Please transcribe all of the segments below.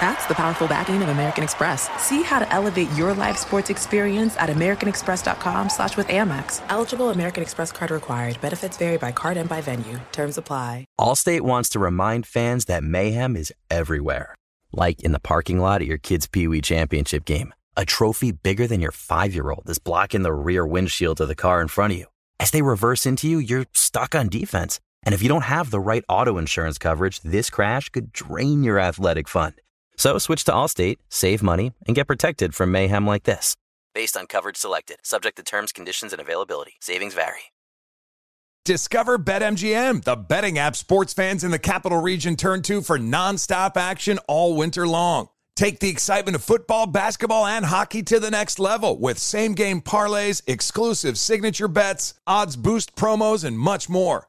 That's the powerful backing of American Express. See how to elevate your live sports experience at americanexpress.com slash with Amex. Eligible American Express card required. Benefits vary by card and by venue. Terms apply. Allstate wants to remind fans that mayhem is everywhere. Like in the parking lot at your kid's Pee Wee Championship game. A trophy bigger than your five-year-old is blocking the rear windshield of the car in front of you. As they reverse into you, you're stuck on defense. And if you don't have the right auto insurance coverage, this crash could drain your athletic fund. So switch to Allstate, save money, and get protected from mayhem like this. Based on coverage selected, subject to terms, conditions, and availability. Savings vary. Discover BetMGM, the betting app sports fans in the capital region turn to for nonstop action all winter long. Take the excitement of football, basketball, and hockey to the next level with same game parlays, exclusive signature bets, odds boost promos, and much more.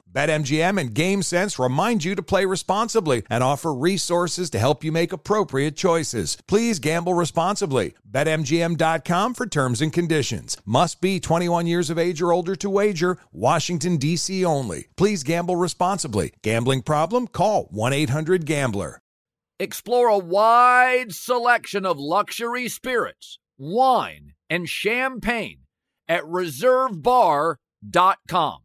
BetMGM and GameSense remind you to play responsibly and offer resources to help you make appropriate choices. Please gamble responsibly. BetMGM.com for terms and conditions. Must be 21 years of age or older to wager. Washington, D.C. only. Please gamble responsibly. Gambling problem? Call 1 800 Gambler. Explore a wide selection of luxury spirits, wine, and champagne at ReserveBar.com.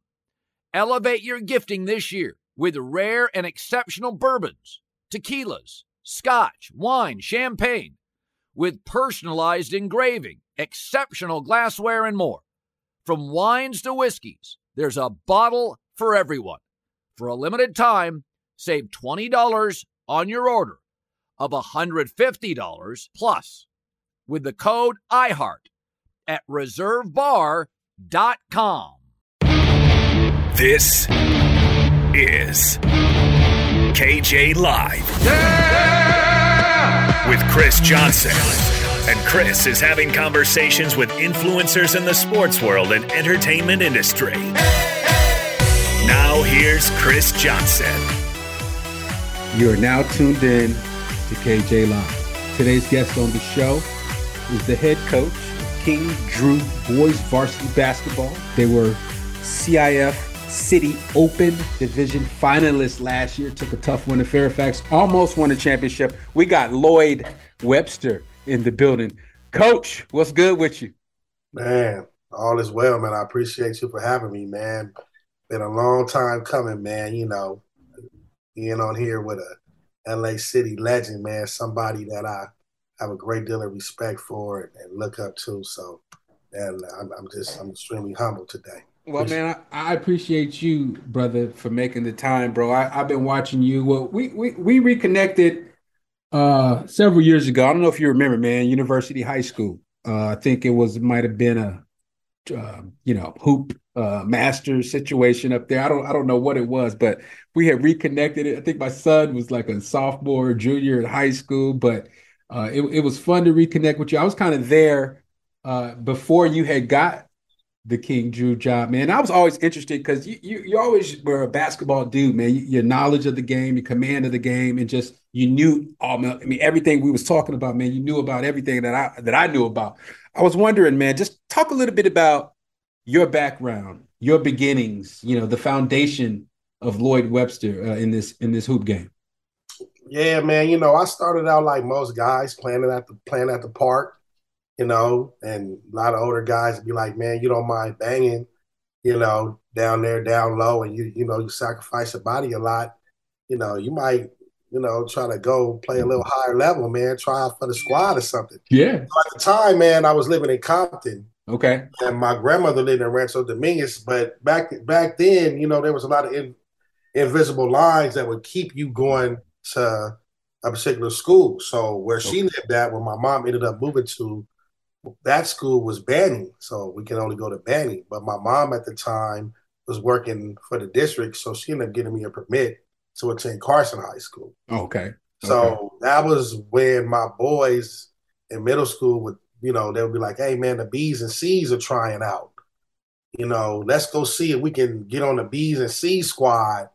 Elevate your gifting this year with rare and exceptional bourbons, tequilas, scotch, wine, champagne, with personalized engraving, exceptional glassware, and more. From wines to whiskeys, there's a bottle for everyone. For a limited time, save $20 on your order of $150 plus with the code IHEART at reservebar.com. This is KJ Live with Chris Johnson. And Chris is having conversations with influencers in the sports world and entertainment industry. Now, here's Chris Johnson. You are now tuned in to KJ Live. Today's guest on the show is the head coach of King Drew Boys Varsity Basketball. They were CIF City Open Division finalists last year. Took a tough one to Fairfax. Almost won the championship. We got Lloyd Webster in the building. Coach, what's good with you? Man, all is well, man. I appreciate you for having me, man. Been a long time coming, man. You know, being on here with a LA City legend, man. Somebody that I have a great deal of respect for and, look up to. So, and I'm, I'm just I'm extremely humble today. Well, man, I, I, appreciate you, brother, for making the time, bro. I, have been watching you. Well, we we we reconnected uh several years ago. I don't know if you remember, man. University High School. Uh, I think it was might have been a uh, you know hoop uh, master situation up there. I don't I don't know what it was, but we had reconnected. I think my son was like a sophomore, junior in high school, but uh, it it was fun to reconnect with you. I was kind of there uh, before you had got the King Drew job, man. I was always interested because you, you you always were a basketball dude, man. Your knowledge of the game, your command of the game, and just you knew all. I mean, everything we was talking about, man. You knew about everything that I that I knew about. I was wondering, man, just talk a little bit about your background, your beginnings. You know, the foundation of Lloyd Webster uh, in this in this hoop game. Yeah, man. You know, I started out like most guys, playing at the playing at the park you know, and a lot of older guys be like, man, you don't mind banging, you know, down there, down low, and you, you know, you sacrifice your body a lot, you know, you might, you know, try to go play a little higher level, man, try out for the squad or something. Yeah. So at the time, man, I was living in Compton. Okay. And my grandmother lived in Rancho Dominguez, but back back then, you know, there was a lot of in, invisible lines that would keep you going to a particular school. So where okay. she lived at, where my mom ended up moving to, that school was Banning, so we can only go to Banning. But my mom at the time was working for the district, so she ended up getting me a permit to attend Carson High School. Oh, okay. So Okay. that was when my boys in middle school would, you know, they would be like, "Hey, man, the B's and C's are trying out. You know, let's go see if we can get on the B's and C's squad,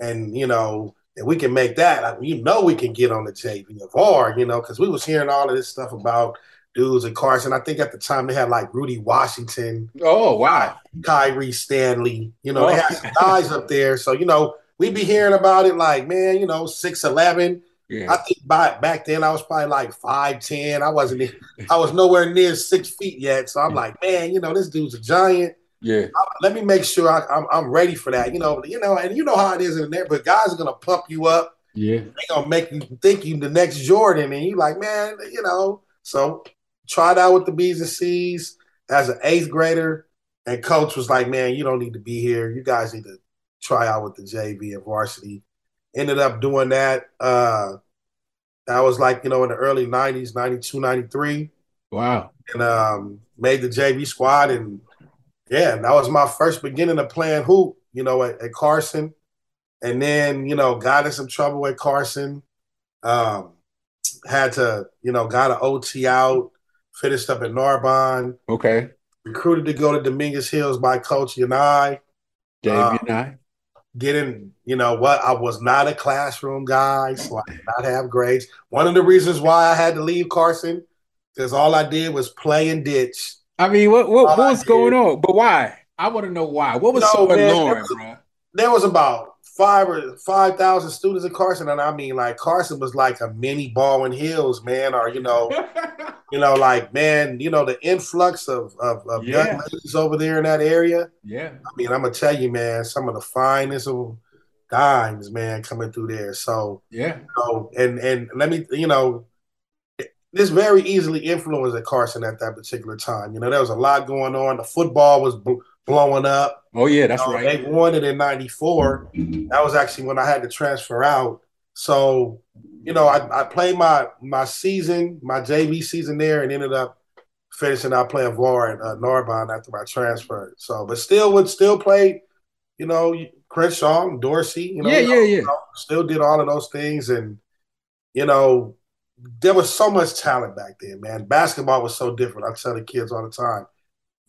and you know, if we can make that, like, you know, we can get on the JV of R. You know, because we was hearing all of this stuff about dudes in Carson. I think at the time they had like Rudy Washington, Oh wow. Kyrie Stanley. You know, they Oh. had some oh. guys up there. So you know, we'd be hearing about it like, man, you know, six eleven. I Yeah. think by, back then I was probably like five ten. I wasn't. I was nowhere near six feet yet. So I'm like, man, you know, this dude's a giant. Yeah. Let me make sure I, I'm I'm ready for that. You know, you know, and you know how it is in there. But guys are gonna pump you up. Yeah. They're gonna make you think you the next Jordan, and you like, man, you know. So tried out with the B's and C's as an eighth grader, and coach was like, man, you don't need to be here. You guys need to try out with the JV and varsity. Ended up doing that. Uh, that was like, you know, in the early 90s, 92, 93. Wow. And um, made the JV squad. And yeah, that was my first beginning of playing hoop, you know, at, at Carson. And then, you know, got in some trouble at Carson. Um, had to, you know, got an OT out, finished up at Narbonne, Okay. recruited to go to Dominguez Hills by Coach uh, and I. didn't, you know what? I was not a classroom guy, so I did not have grades. One of the reasons why I had to leave Carson, because all I did was play and ditch. I mean, what what, what was going on? But why? I want to know why. What was No, so man, alluring, it was- bro? There was about five or five thousand students in Carson, and I mean, like Carson was like a mini Baldwin Hills, man, or you know, you know, like man, you know, the influx of of, of Yeah. young ladies over there in that area. yeah. I mean, I'm gonna tell you, man, some of the finest of dimes, man, coming through there. So. Yeah. know, and and let me, you know, this very easily influenced at Carson at that particular time. You know, there was a lot going on. The football was bl- blowing up. Oh yeah, that's know, right. They won it in '94. That was actually when I had to transfer out. So, you know, I, I played my my season, my JV season there, and ended up finishing out playing VAR at uh, Narbonne after I transferred. So, but still would still play, you know, Crenshaw, Dorsey. You know, yeah, yeah, yeah. you know, still did all of those things and you know there was so much talent back then man basketball was so different i tell the kids all the time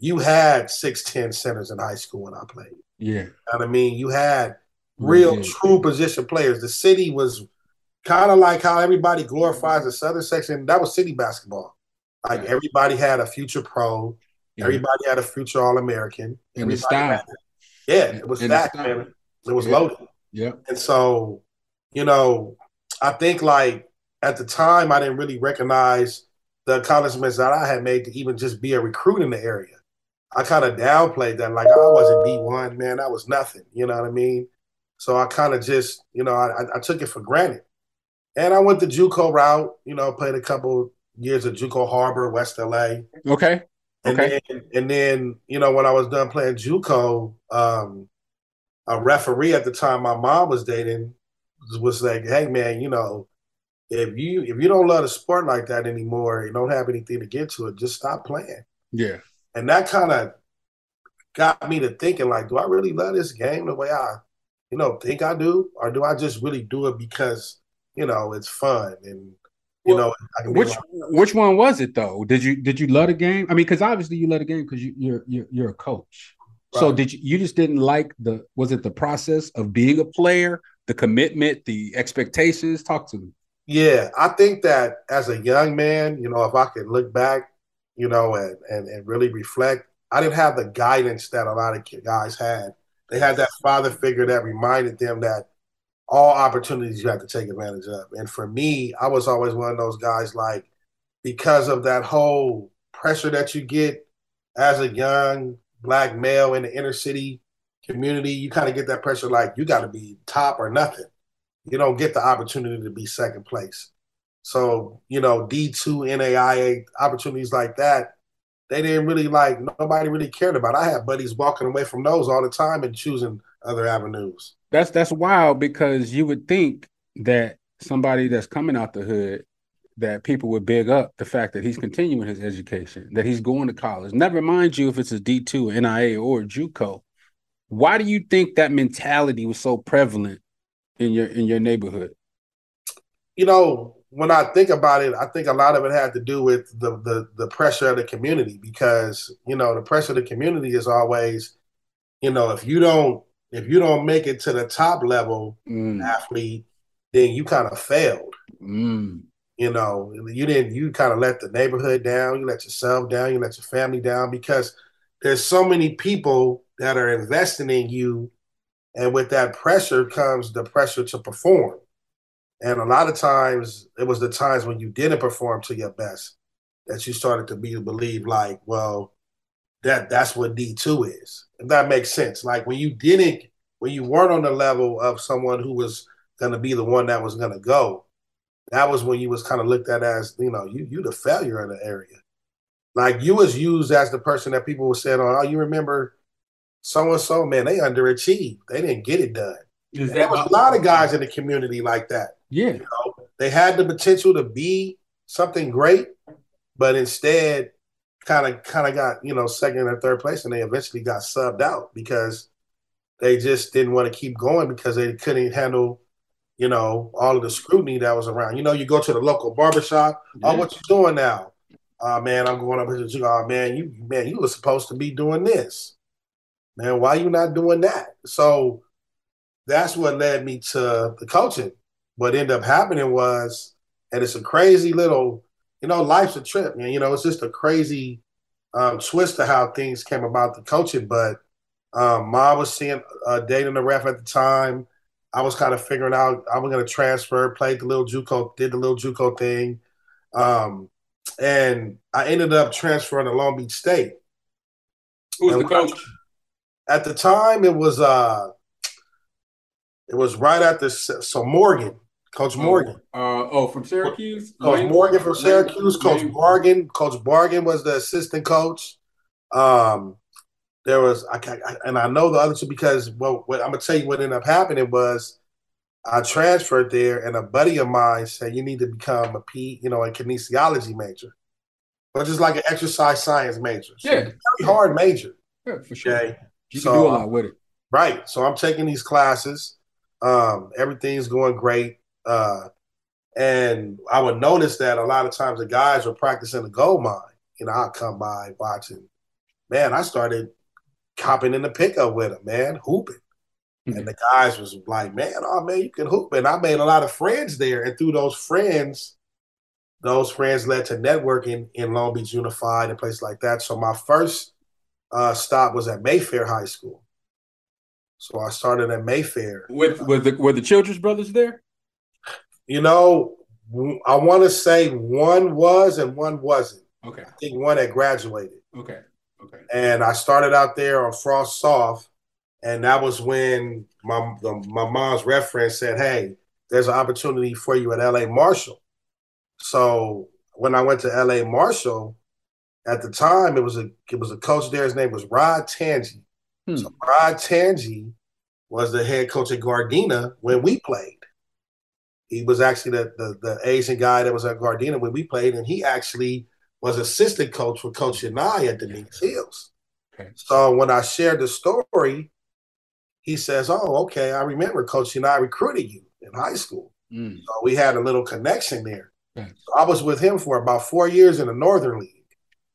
you had 6'10 centers in high school when i played you Yeah. know i mean you had real Yeah. true position players the city was kind of like how everybody glorifies the southern section that was city basketball like Right. everybody had a future pro Yeah. everybody had a future all-american And the style. yeah it was And style. man it was Yeah. loaded Yeah. and so, you know, I think like at the time I didn't really recognize the accomplishments that I had made to even just be a recruit in the area. I kind of downplayed that, like I wasn't D one, man. That was nothing. You know what I mean? So I kind of just, you know, I, I took it for granted. And I went the JUCO route. You know, played a couple years at JUCO Harbor, West LA. Okay. And Okay. then, and then, you know, when I was done playing JUCO, um, a referee at the time my mom was dating was like, "Hey, man, you know, if you if you don't love the sport like that anymore, you don't have anything to get to it, just stop playing." Yeah. And that kind of got me to thinking, like, do I really love this game the way I, you know, think I do, or do I just really do it because you know it's fun and you Well, know I can Which like- which one was it though? Did you did you love the game? I mean, because obviously you love the game because you, you're you're you're a coach. So did you you just didn't like the was it the process of being a player, the commitment, the expectations? Talk to me. Yeah, I think that as a young man, you know, if I could look back, you know, and, and, and really reflect, I didn't have the guidance that a lot of guys had. They had that father figure that reminded them that all opportunities you have to take advantage of. And for me, I was always one of those guys like, because of that whole pressure that you get as a young black male in the inner city community, you kind of get that pressure like you got to be top or nothing you don't get the opportunity to be second place. So, you know, D2, NAIA opportunities like that, they didn't really like, nobody really cared about. I have buddies walking away from those all the time and choosing other avenues. That's that's wild because you would think that somebody that's coming out the hood that people would big up the fact that he's continuing his education, that he's going to college. Never mind you if it's a D two, NIA, or JUCO. Why do you think that mentality was so prevalent in your in your neighborhood? You know, when I think about it, I think a lot of it had to do with the the the pressure of the community because you know the pressure of the community is always, you know, if you don't if you don't make it to the top level mm. athlete, then you kind of failed. Mm. You know, you didn't you kind of let the neighborhood down, you let yourself down, you let your family down because there's so many people that are investing in you, and with that pressure comes the pressure to perform. And a lot of times, it was the times when you didn't perform to your best that you started to be believe like, well, that that's what D two is. If that makes sense. Like when you didn't, when you weren't on the level of someone who was going to be the one that was going to go, that was when you was kind of looked at as, you know, you you the failure in the area. Like you was used as the person that people were saying, oh, you remember so and so, man, they underachieved. They didn't get it done. There was a lot of guys in the community like that. Yeah. You know, they had the potential to be something great, but instead kind of kind of got, you know, second or third place and they eventually got subbed out because they just didn't want to keep going because they couldn't handle, you know, all of the scrutiny that was around. You know, you go to the local barbershop, oh, yeah. oh, what you doing now? Oh man, I'm going up here to oh man, you man, you were supposed to be doing this. Man, why you not doing that? So that's what led me to the coaching what ended up happening was, and it's a crazy little, you know, life's a trip, man. You know, it's just a crazy um, twist to how things came about the coaching. But um, Ma was seeing uh, dating the ref at the time. I was kind of figuring out I was going to transfer, played the little JUCO, did the little JUCO thing, um, and I ended up transferring to Long Beach State. Who was and the coach? At the time, it was uh, it was right after so Morgan. Coach oh, Morgan. Uh, oh, from Syracuse. Coach? Morgan from Syracuse. Coach. Bargan. Coach Bargan was the assistant coach. Um, there was I, I and I know the other two because well, what I'm gonna tell you what ended up happening was I transferred there, and a buddy of mine said you need to become a P, you know, a kinesiology major, which is like an exercise science major. So yeah, very hard major. Yeah, for sure. Okay? You so, can do a lot with it. Right. So I'm taking these classes. Um, everything's going great. Uh, and I would notice that a lot of times the guys were practicing the gold mine. You know, I'd come by watching. Man, I started copping in the pickup with them, man, hooping. Mm-hmm. And the guys was like, man, oh man, you can hoop. And I made a lot of friends there. And through those friends, those friends led to networking in Long Beach Unified and places like that. So my first uh, stop was at Mayfair High School. So I started at Mayfair. With with the were the Childress brothers there? You know, I want to say one was and one wasn't. Okay. I think one had graduated. Okay. Okay. And I started out there on frosh-soph, and that was when my the, my mom's reference said, "Hey, there's an opportunity for you at L.A. Marshall." So when I went to L.A. Marshall, at the time it was a it was a coach there. His name was Rod Tangi. Hmm. So Rod Tangi was the head coach at Gardena when we played. He was actually the, the, the Asian guy that was at Gardena when we played, and he actually was assistant coach for Coach Yanai at Dominguez Hills. Okay. So when I shared the story, he says, "Oh, okay, I remember Coach Yanai recruited you in high school." Mm. So we had a little connection there. Okay. So I was with him for about four years in the Northern League,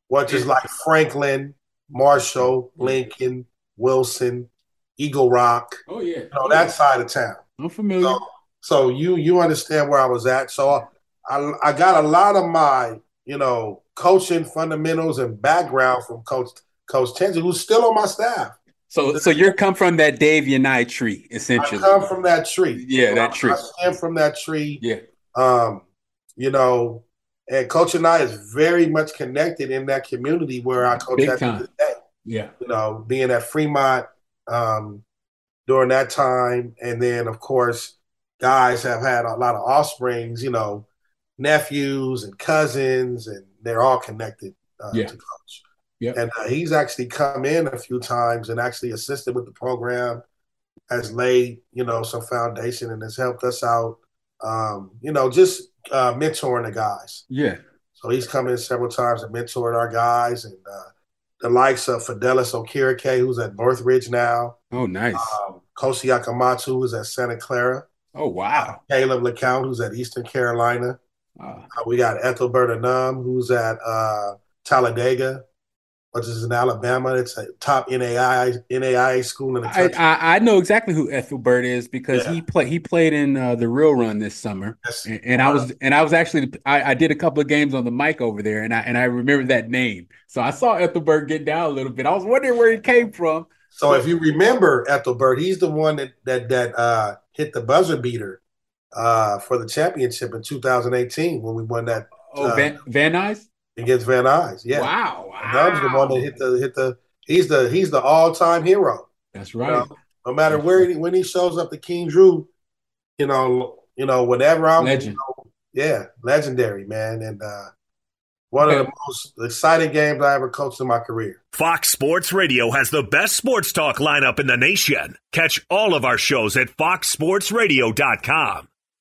which is like Franklin, Marshall, Lincoln, Wilson, Eagle Rock. Oh yeah, you know that side of town. I'm familiar. So, so, you you understand where I was at. So I I got a lot of my you know coaching fundamentals and background from Coach Coach Tenzi, who's still on my staff. So so you're come from that Dave Yanai tree, essentially. I come from that tree. Yeah, that tree. I stem from that tree. Yeah. Um, you know, and Coach and I is very much connected in that community where I coach Big at time. Yeah. You know, being at Fremont um, during that time. And then, of course, guys have had a lot of offsprings, you know, nephews and cousins, and they're all connected uh, yeah. to coach. Yeah. And uh, he's actually come in a few times and actually assisted with the program, has laid, you know, some foundation and has helped us out, um, you know, just uh, mentoring the guys. Yeah. So he's come in several times and mentored our guys, and uh, the likes of Fidelis Okereke, who's at Northridge now. Oh, nice. Um, Kosi Akamatsu, who's at Santa Clara. Oh, wow. Caleb LeCount, who's at Eastern Carolina. Uh, we got Ethelbert Anum, who's at uh, Talladega, which is in Alabama. It's a top NAI NAIA school in the country. I, I, I know exactly who Ethelbert is because yeah. he played he played in uh, the real run this summer, yes. and, and I was and I was actually I, I, did a couple of games on the mic over there, and I and I remember that name. So I saw Ethelbert get down a little bit. I was wondering where he came from. So if you remember Ethelbert, he's the one that that that uh, hit the buzzer beater uh, for the championship in 2018 when we won that. Oh, uh, Van, Van Nuys against Van Nuys. Yeah. Wow. wow. Nuns the one that hit the hit the. He's the he's the all time hero. That's right. You know, no matter where he, when he shows up to King Drew, you know, you know, whenever I'm, Legend. You know, yeah, legendary man, and uh, one of the most exciting games I ever coached in my career. Fox Sports Radio has the best sports talk lineup in the nation. Catch all of our shows at foxsportsradio.com.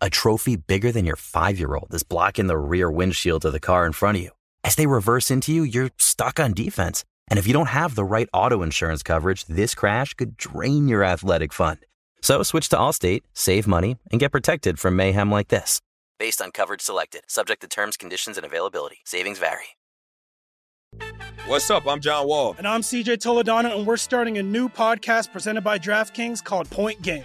A trophy bigger than your five year old is blocking the rear windshield of the car in front of you. As they reverse into you, you're stuck on defense. And if you don't have the right auto insurance coverage, this crash could drain your athletic fund. So switch to Allstate, save money, and get protected from mayhem like this. Based on coverage selected, subject to terms, conditions, and availability. Savings vary. What's up? I'm John Wall. And I'm CJ Toledano, and we're starting a new podcast presented by DraftKings called Point Game.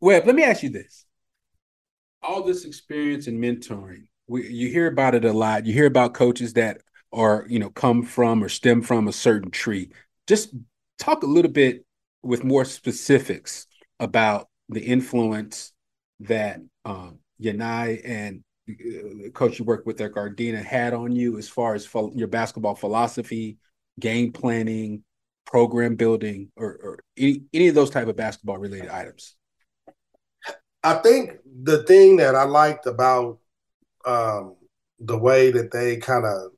Webb, let me ask you this. All this experience in mentoring, we, you hear about it a lot. You hear about coaches that are, you know, come from or stem from a certain tree. Just talk a little bit with more specifics about the influence that um, Yanai and uh, coach you work with at Gardena had on you as far as ph- your basketball philosophy, game planning, program building, or, or any, any of those type of basketball related items? I think the thing that I liked about um, the way that they kind of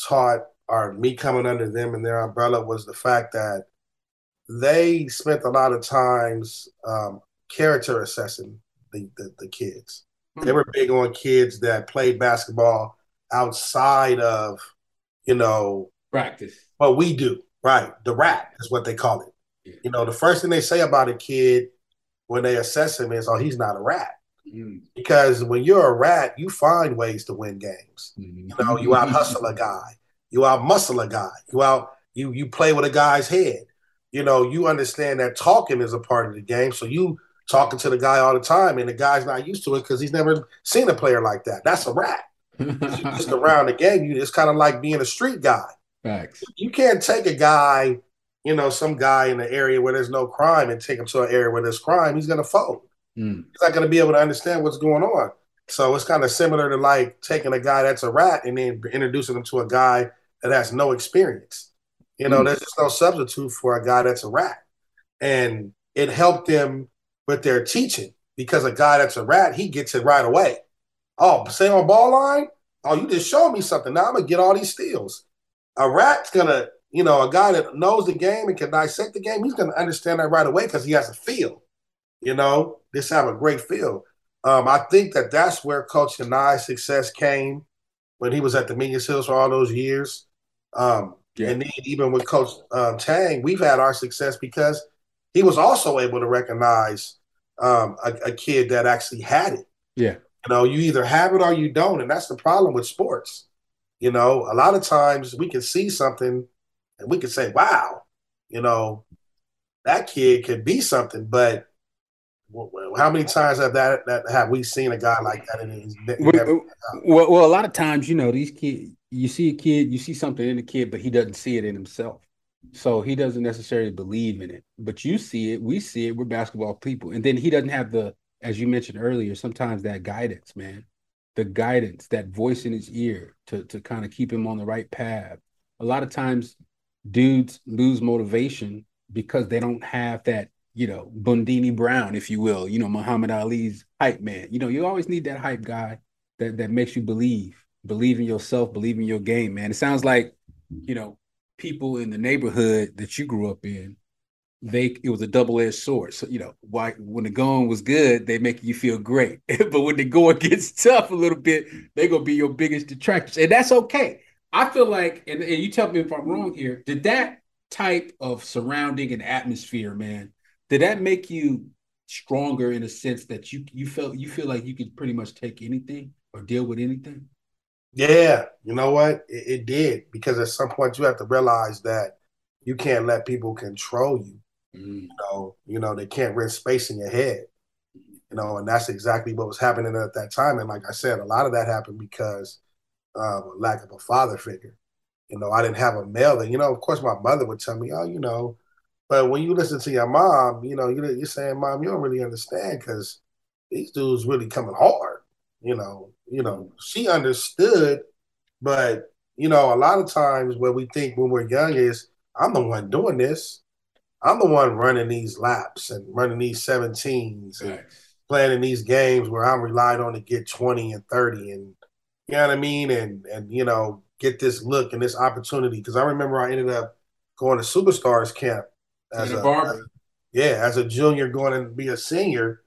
taught or me coming under them and their umbrella was the fact that they spent a lot of times um, character assessing the, the, the kids. Mm-hmm. They were big on kids that played basketball outside of, you know, practice. What we do, right? The rat is what they call it. Yeah. You know, the first thing they say about a kid when they assess him is, "Oh, he's not a rat." Mm-hmm. Because when you're a rat, you find ways to win games. Mm-hmm. You know, you out hustle a guy, you out muscle a guy, you out you you play with a guy's head. You know, you understand that talking is a part of the game, so you talking to the guy all the time, and the guy's not used to it because he's never seen a player like that. That's a rat. just around the game, you it's kind of like being a street guy. Facts. You can't take a guy, you know, some guy in the area where there's no crime and take him to an area where there's crime. He's gonna fold. Mm. He's not gonna be able to understand what's going on. So it's kind of similar to like taking a guy that's a rat and then introducing him to a guy that has no experience. You know, mm. there's just no substitute for a guy that's a rat. And it helped them with their teaching because a guy that's a rat, he gets it right away. Oh, say on ball line, oh, you just showed me something. Now I'm gonna get all these steals. A rat's gonna, you know, a guy that knows the game and can dissect the game, he's gonna understand that right away because he has a feel. You know, just have a great feel. Um, I think that that's where Coach Yanai's success came when he was at the Dominguez Hills for all those years. Um, yeah. And then even with Coach um, Tang, we've had our success because he was also able to recognize um, a, a, kid that actually had it. Yeah. You know, you either have it or you don't. And that's the problem with sports. You know, a lot of times we can see something and we can say, wow, you know, that kid could be something. But how many times have that, that have we seen a guy like that? In his, well, well, well, a lot of times, you know, these kids, you see a kid, you see something in the kid, but he doesn't see it in himself. So he doesn't necessarily believe in it. But you see it, we see it, we're basketball people. And then he doesn't have the, as you mentioned earlier, sometimes that guidance, man. The guidance, that voice in his ear to to kind of keep him on the right path. A lot of times dudes lose motivation because they don't have that, you know, Bundini Brown, if you will, you know, Muhammad Ali's hype man. You know, you always need that hype guy that that makes you believe believe in yourself, believe in your game, man. It sounds like, you know, people in the neighborhood that you grew up in, they it was a double-edged sword. So, you know, why when the going was good, they make you feel great. but when the going gets tough a little bit, they're gonna be your biggest detractors. And that's okay. I feel like, and, and you tell me if I'm wrong here, did that type of surrounding and atmosphere, man, did that make you stronger in a sense that you you felt you feel like you could pretty much take anything or deal with anything? Yeah, you know what? It, it, did because at some point you have to realize that you can't let people control you. Mm. You know, you know they can't rent space in your head. You know, and that's exactly what was happening at that time. And like I said, a lot of that happened because um, lack of a father figure. You know, I didn't have a male. That, you know, of course, my mother would tell me, "Oh, you know," but when you listen to your mom, you know, you're, you're saying, "Mom, you don't really understand because these dudes really coming hard." You know, you know, she understood, but you know, a lot of times what we think when we're young is, I'm the one doing this. I'm the one running these laps and running these 17s and playing in these games where I'm relied on to get 20 and 30 and you know what I mean? And and you know, get this look and this opportunity. Because I remember I ended up going to superstars camp as a, as, yeah, as a junior going to be a senior.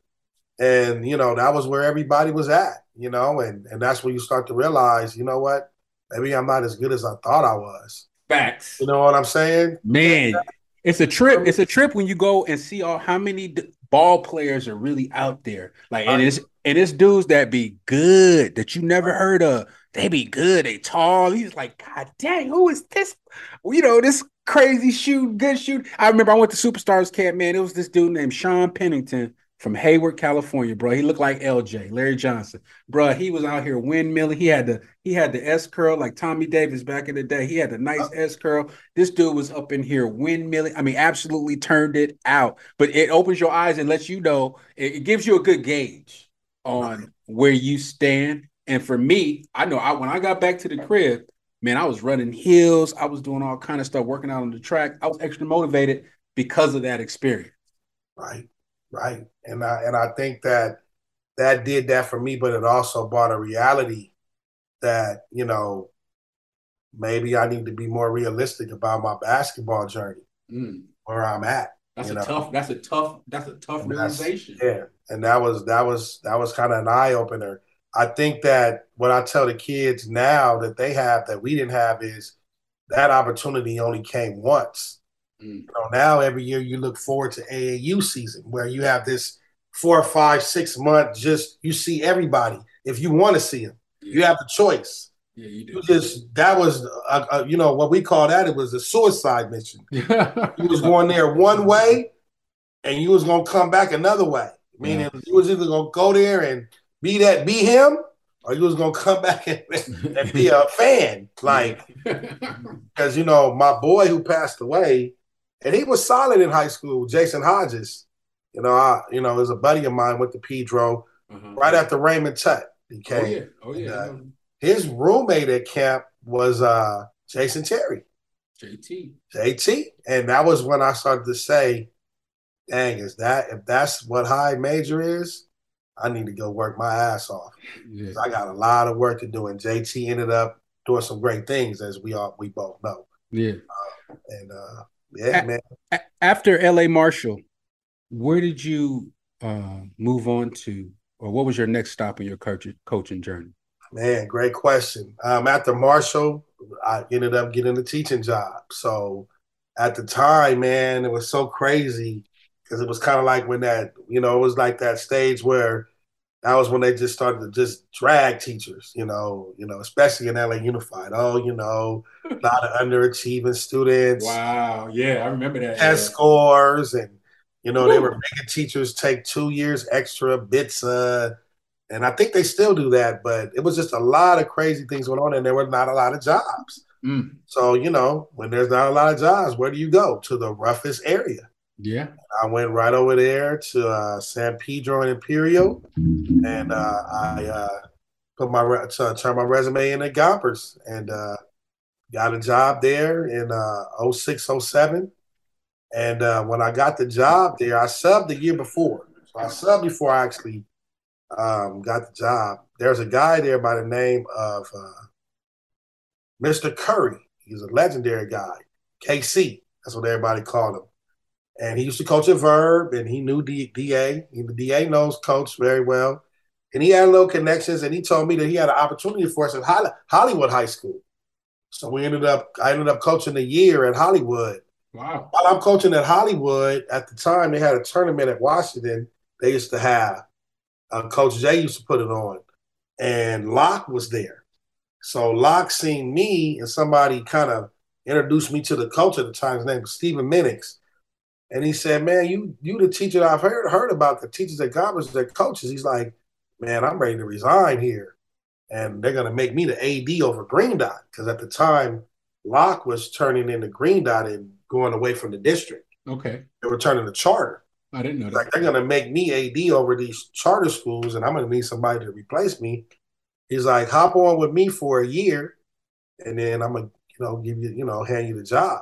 And you know, that was where everybody was at you know, and and that's when you start to realize, you know what, maybe I'm not as good as I thought I was. Facts. You know what I'm saying? Man, it's a trip. It's a trip when you go and see all how many d- ball players are really out there. Like, and it's and it's dudes that be good that you never heard of. They be good. They tall. He's like, God dang, who is this? You know, this crazy shoot, good shoot. I remember I went to Superstars camp, man. It was this dude named Sean Pennington from Hayward, California, bro. He looked like LJ, Larry Johnson. Bro, he was out here windmilling. He had the he had the S curl like Tommy Davis back in the day. He had the nice oh. S curl. This dude was up in here windmilling. I mean, absolutely turned it out. But it opens your eyes and lets you know, it, it gives you a good gauge on where you stand. And for me, I know I when I got back to the crib, man, I was running hills. I was doing all kind of stuff, working out on the track. I was extra motivated because of that experience. Right right? And I and I think that that did that for me, but it also brought a reality that you know maybe I need to be more realistic about my basketball journey. Mm. where I'm at. That's a know? tough. That's a tough. That's a tough And realization. Yeah, and that was that was that was kind of an eye opener. I think that what I tell the kids now that they have that we didn't have is that opportunity only came once. Mm. You know, now every year you look forward to AAU season where you have this four, five, six month just you see everybody if you want to see them. You have the choice. Yeah, you You just that was a, a, you know what we call that it was a suicide mission. You was going there one way, and you was gonna come back another way. Meaning you was either gonna go there and be that be him, or you was gonna come back and, and be a fan. Like because you know my boy who passed away, and he was solid in high school, Jason Hodges. You know, I you know is a buddy of mine went to Pedro Uh-huh. right after Raymond Tut. He Oh yeah. Oh yeah. Uh, His roommate at camp was uh, Jason Terry. JT. JT. And that was when I started to say, dang, is that if that's what high major is, I need to go work my ass off. Yeah. 'Cause I got a lot of work to do. And JT ended up doing some great things, as we all we both know. Yeah. And uh yeah, A- man. A- after LA Marshall, where did you uh, move on to, or what was your next stop in your coach- coaching journey? Man, great question. Um, after Marshall, I ended up getting a teaching job. So at the time, man, it was so crazy because it was kind of like when that, you know, it was like that stage where that was when they just started to just drag teachers, you know, you know, especially in LA Unified. Oh, you know, a lot of underachieving students Wow. Yeah, I remember that. test scores and you know they were making teachers take two years extra bits uh and i think they still do that but it was just a lot of crazy things going on and there were not a lot of jobs Mm. so you know when there's not a lot of jobs where do you go to the roughest area Yeah. i went right over there to uh, san pedro and imperial and uh, i uh, put my re- t- turned my resume in at gompers and uh, got a job there in uh, 06 07 and uh, when I got the job there, I subbed the year before. So I subbed before I actually um, got the job. There's a guy there by the name of uh, Mr. Curry. He's a legendary guy. KC. That's what everybody called him. And he used to coach at Verb, and he knew D- DA. The DA knows Coach very well. And he had little connections, and he told me that he had an opportunity for us at Holly- Hollywood High School. So we ended up, I ended up coaching a year at Hollywood. Wow. While I'm coaching at Hollywood, at the time they had a tournament at Washington. They used to have uh, Coach Jay used to put it on, and Locke was there. So Locke seen me, and somebody kind of introduced me to the coach at the time. His name was Stephen Minix, and he said, "Man, you you the teacher that I've heard heard about the teachers at Gompers, the coaches." He's like, "Man, I'm ready to resign here, and they're gonna make me the AD over Green Dot because at the time." Locke was turning into Green Dot and going away from the district. Okay. They were turning to charter. I didn't know that. Like they're gonna make me AD over these charter schools, and I'm gonna need somebody to replace me. He's like, hop on with me for a year, and then I'm gonna, you know, give you, you know, hand you the job.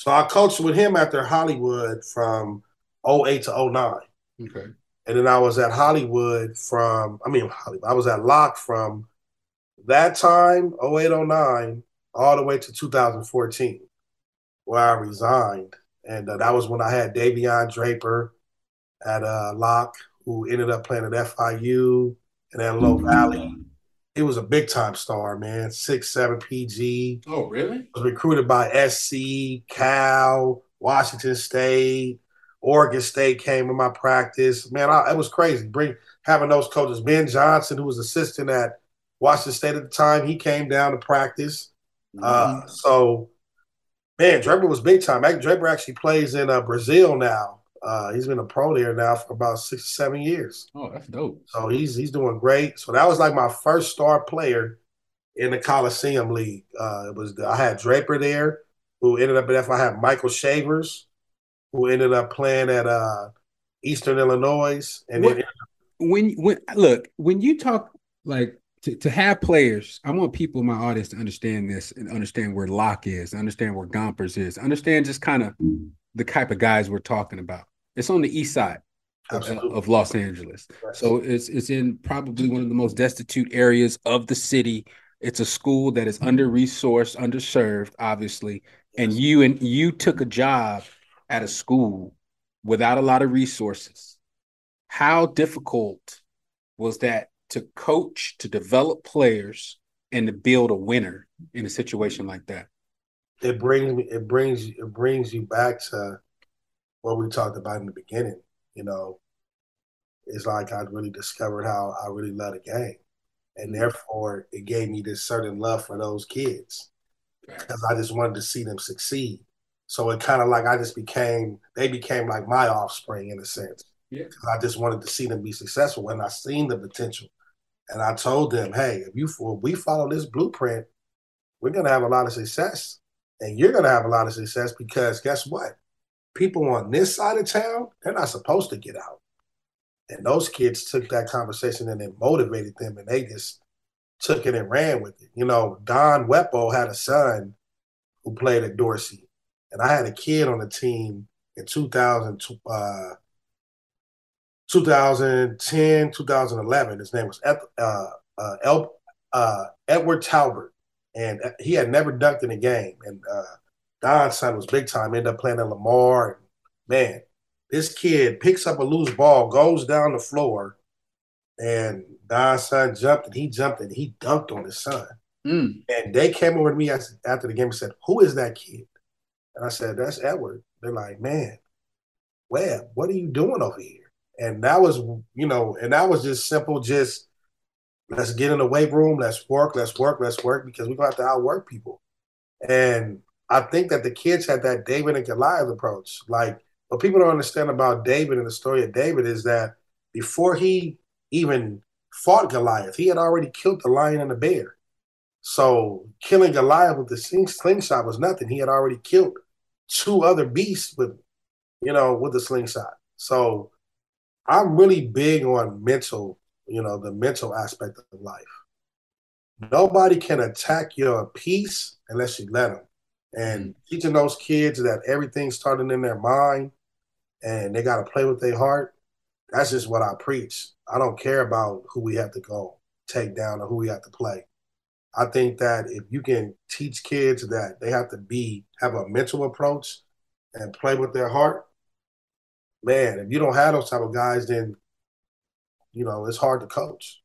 So I coached with him after Hollywood from 08 to 09. Okay. And then I was at Hollywood from, I mean, Hollywood, I was at Locke from that time, 08, 09, all the way to 2014, where I resigned. And uh, that was when I had Davion Draper at uh, Locke, who ended up playing at FIU and at Low Valley. He was a big time star, man. Six, seven PG. Oh, really? Was recruited by SC, Cal, Washington State, Oregon State came in my practice. Man, I, it was crazy. Bring having those coaches. Ben Johnson, who was assistant at Washington State at the time, he came down to practice. Uh, so, man, Draper was big time. Draper actually plays in uh, Brazil now. Uh, he's been a pro there now for about six or seven years. Oh, that's dope. So he's he's doing great. So that was like my first star player in the Coliseum League. Uh, it was I had Draper there, who ended up at F. I had Michael Shavers, who ended up playing at uh, Eastern Illinois, and then when when look when you talk like to, to have players i want people in my audience to understand this and understand where Locke is understand where gompers is understand just kind of the type of guys we're talking about. It's on the east side of, of los angeles. So it's it's in probably one of the most destitute areas of the city. It's a school that is under resourced underserved obviously. And you and you took a job at a school without a lot of resources, how difficult was that to coach, to develop players, and to build a winner in a situation like that? It brings me. It brings. It brings you back to what we talked about in the beginning. You know, it's like I really discovered how I really love the game, and therefore it gave me this certain love for those kids because I just wanted to see them succeed. So it kind of like I just became. They became like my offspring in a sense. Yeah. I just wanted to see them be successful when I seen the potential. And I told them, hey, if you if we follow this blueprint, we're gonna have a lot of success. And you're gonna have a lot of success because guess what? People on this side of town, they're not supposed to get out. And those kids took that conversation and it motivated them and they just took it and ran with it. You know, Don Wepo had a son who played at Dorsey. And I had a kid on the team in 2000, uh, 2010, 2011. His name was uh, uh, uh, Edward Talbert, and he had never dunked in a game. And uh, Don's son was big time. Ended up playing at Lamar. And man, this kid picks up a loose ball, goes down the floor, and Don's son jumped, and he jumped, and he dunked on his son. Mm. And they came over to me after the game and said, "Who is that kid?" And I said, "That's Edward." They're like, "Man, Webb, what are you doing over here?" And that was, you know, and that was just simple, just let's get in the weight room, let's work, let's work, let's work, because we're gonna have to outwork people. And I think that the kids had that David and Goliath approach. Like what people don't understand about David and the story of David is that before he even fought Goliath, he had already killed the lion and the bear. So killing Goliath with the slingshot was nothing. He had already killed two other beasts with, you know, with the slingshot. So I'm really big on mental, you know, the mental aspect of life. Nobody can attack your peace unless you let them. And mm-hmm. teaching those kids that everything's starting in their mind and they got to play with their heart, that's just what I preach. I don't care about who we have to go take down or who we have to play. I think that if you can teach kids that they have to be have a mental approach and play with their heart, man, if you don't have those type of guys, then you know it's hard to coach.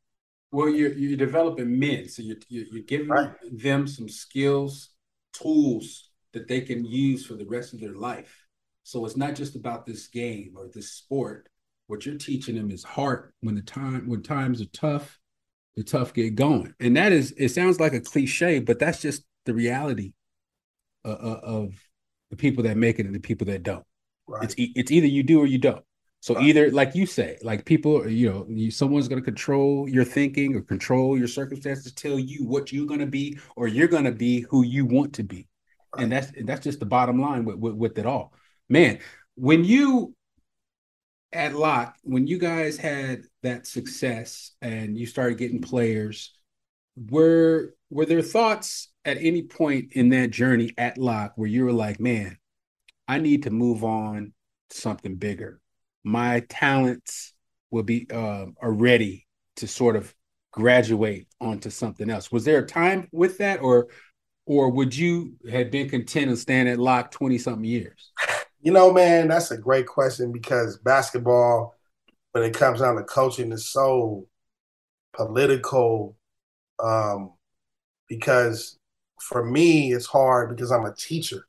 Well, you're you're developing men, so you're you're giving right. them some skills, tools that they can use for the rest of their life. So it's not just about this game or this sport. What you're teaching them is heart. When the time when times are tough, the tough get going, and that is it sounds like a cliche, but that's just the reality uh, uh of the people that make it and the people that don't. Right. It's it's either you do or you don't. So either, like you say, like people, you know, you, someone's going to control your thinking or control your circumstances, tell you what you're going to be, or you're going to be who you want to be, and that's that's just the bottom line with, with, with it all. Man, when you at Locke, when you guys had that success and you started getting players, were were there thoughts at any point in that journey at Locke where you were like, man, I need to move on to something bigger. My talents will be uh, are ready to sort of graduate onto something else. Was there a time with that, or or would you have been content to stand at Locke twenty something years? You know, man, that's a great question because basketball, when it comes down to coaching, is so political. Um, because for me, it's hard because I'm a teacher.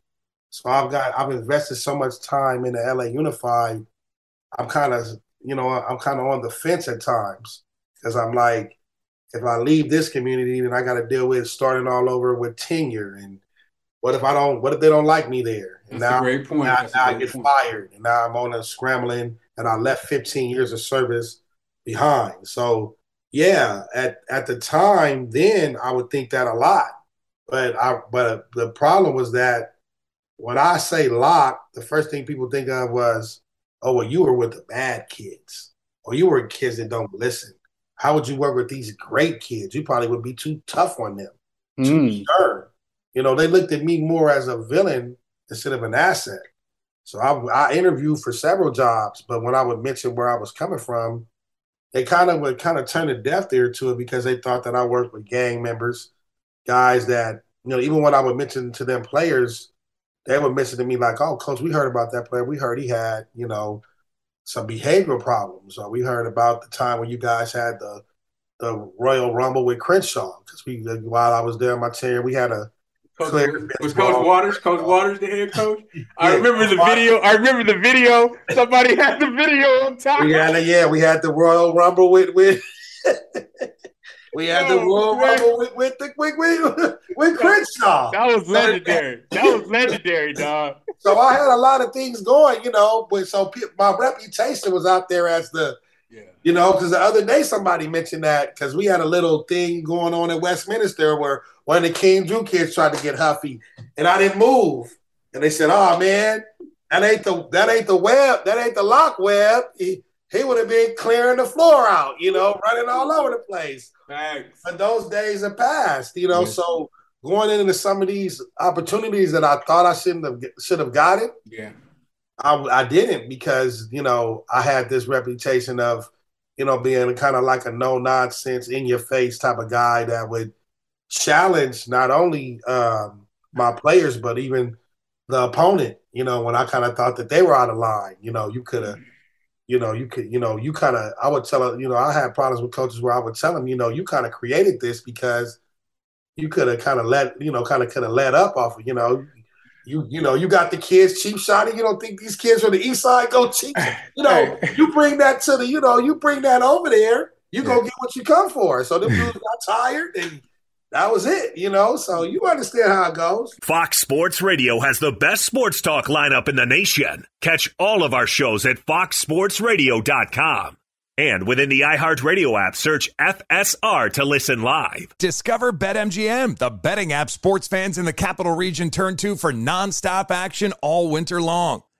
So I've got I've invested so much time in the LA Unified. I'm kind of you know I'm kind of on the fence at times because I'm like, if I leave this community, then I got to deal with starting all over with tenure and what if I don't? What if they don't like me there? And That's now, a great point. Now, now I get point. fired, and now I'm on a scrambling, and I left 15 years of service behind. So yeah, at at the time, then I would think that a lot, but I but the problem was that when I say Locke, the first thing people think of was, oh, well, you were with the bad kids, or you were kids that don't listen. How would you work with these great kids? You probably would be too tough on them, mm. too hmm. stern. You know, they looked at me more as a villain instead of an asset. So I, I interviewed for several jobs, but when I would mention where I was coming from, they kind of would kind of turn a deaf ear to it because they thought that I worked with gang members, guys that you know. Even when I would mention to them players they were mentioning to me like, "Oh, coach, we heard about that player. We heard he had, you know, some behavioral problems. Or we heard about the time when you guys had the the Royal Rumble with Crenshaw because we uh, while I was there in my chair, we had a Coach, was Coach Waters, Coach Waters, the head coach. yeah, I remember the video. I remember the video. Somebody had the video on top. We had a, yeah, we had the Royal Rumble with with. we had the Royal Rumble with with, the, with, with, with Crenshaw. That was legendary. that was legendary, dog. So I had a lot of things going, you know. But so my reputation was out there as the yeah. You know, because the other day somebody mentioned that because we had a little thing going on in Westminster where one of the King Drew kids tried to get Huffy, and I didn't move, and they said, "Oh man, that ain't the that ain't the web, that ain't the Locke web." He, he would have been clearing the floor out, you know, running all over the place. Thanks. But those days are past, you know. Yeah. So going into some of these opportunities that I thought I shouldn't have should have gotten, yeah, I, I didn't because you know I had this reputation of you know being kind of like a no nonsense in your face type of guy that would challenge not only um, my players but even the opponent. You know when I kind of thought that they were out of line. You know you could have. You know, you could, you know, you kind of, I would tell you know, I had problems with coaches where I would tell them, you know, you kind of created this because you could have kind of let, you know, kind of could have let up off of, you know, you you know you got the kids cheap shotting. You don't think these kids from the east side go cheap? You know, you bring that to the you know you bring that over there. You yeah. go get what you come for. So the dudes got tired and. That was it, you know. So you understand how it goes. Fox Sports Radio has the best sports talk lineup in the nation. Catch all of our shows at foxsportsradio.com. And within the iHeartRadio app, search FSR to listen live. Discover BetMGM, the betting app sports fans in the capital region turn to for nonstop action all winter long.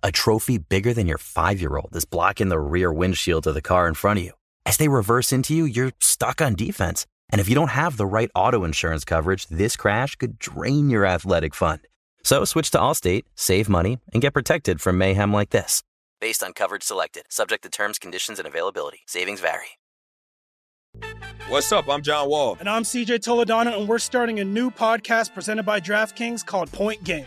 A trophy bigger than your five year old is blocking the rear windshield of the car in front of you. As they reverse into you, you're stuck on defense. And if you don't have the right auto insurance coverage, this crash could drain your athletic fund. So switch to Allstate, save money, and get protected from mayhem like this. Based on coverage selected, subject to terms, conditions, and availability. Savings vary. What's up? I'm John Wall. And I'm CJ Toledano, and we're starting a new podcast presented by DraftKings called Point Game.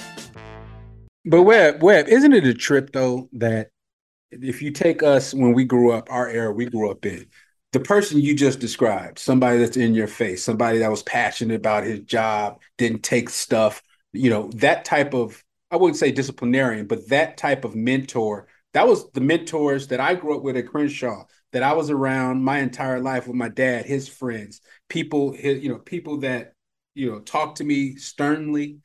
But Webb, Webb, isn't it a trip though that if you take us when we grew up, our era we grew up in, the person you just described, somebody that's in your face, somebody that was passionate about his job, didn't take stuff, you know, that type of, I wouldn't say disciplinarian, but that type of mentor, that was the mentors that I grew up with at Crenshaw, that I was around my entire life with my dad, his friends, people, his, you know, people that, you know, talked to me sternly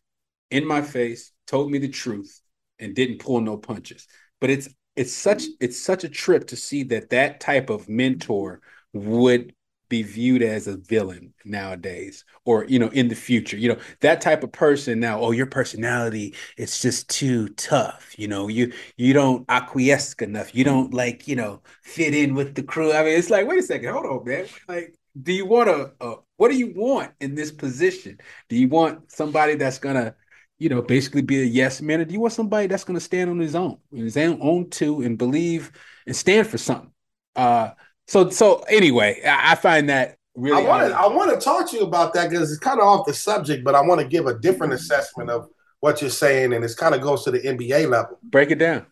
in my face, told me the truth, and didn't pull no punches. But it's it's such it's such a trip to see that that type of mentor would be viewed as a villain nowadays or you know in the future. You know that type of person now oh your personality it's just too tough. You know you you don't acquiesce enough. You don't like you know fit in with the crew. I mean it's like wait a second hold on man. Like do you want a, a what do you want in this position? Do you want somebody that's gonna you know basically be a yes man or do you want somebody that's gonna stand on his own his own, two and believe and stand for something uh so so anyway, I, I find that really. I want to I want to talk to you about that because it's kind of off the subject, but I want to give a different assessment of what you're saying, and it kind of goes to the NBA level. Break it down.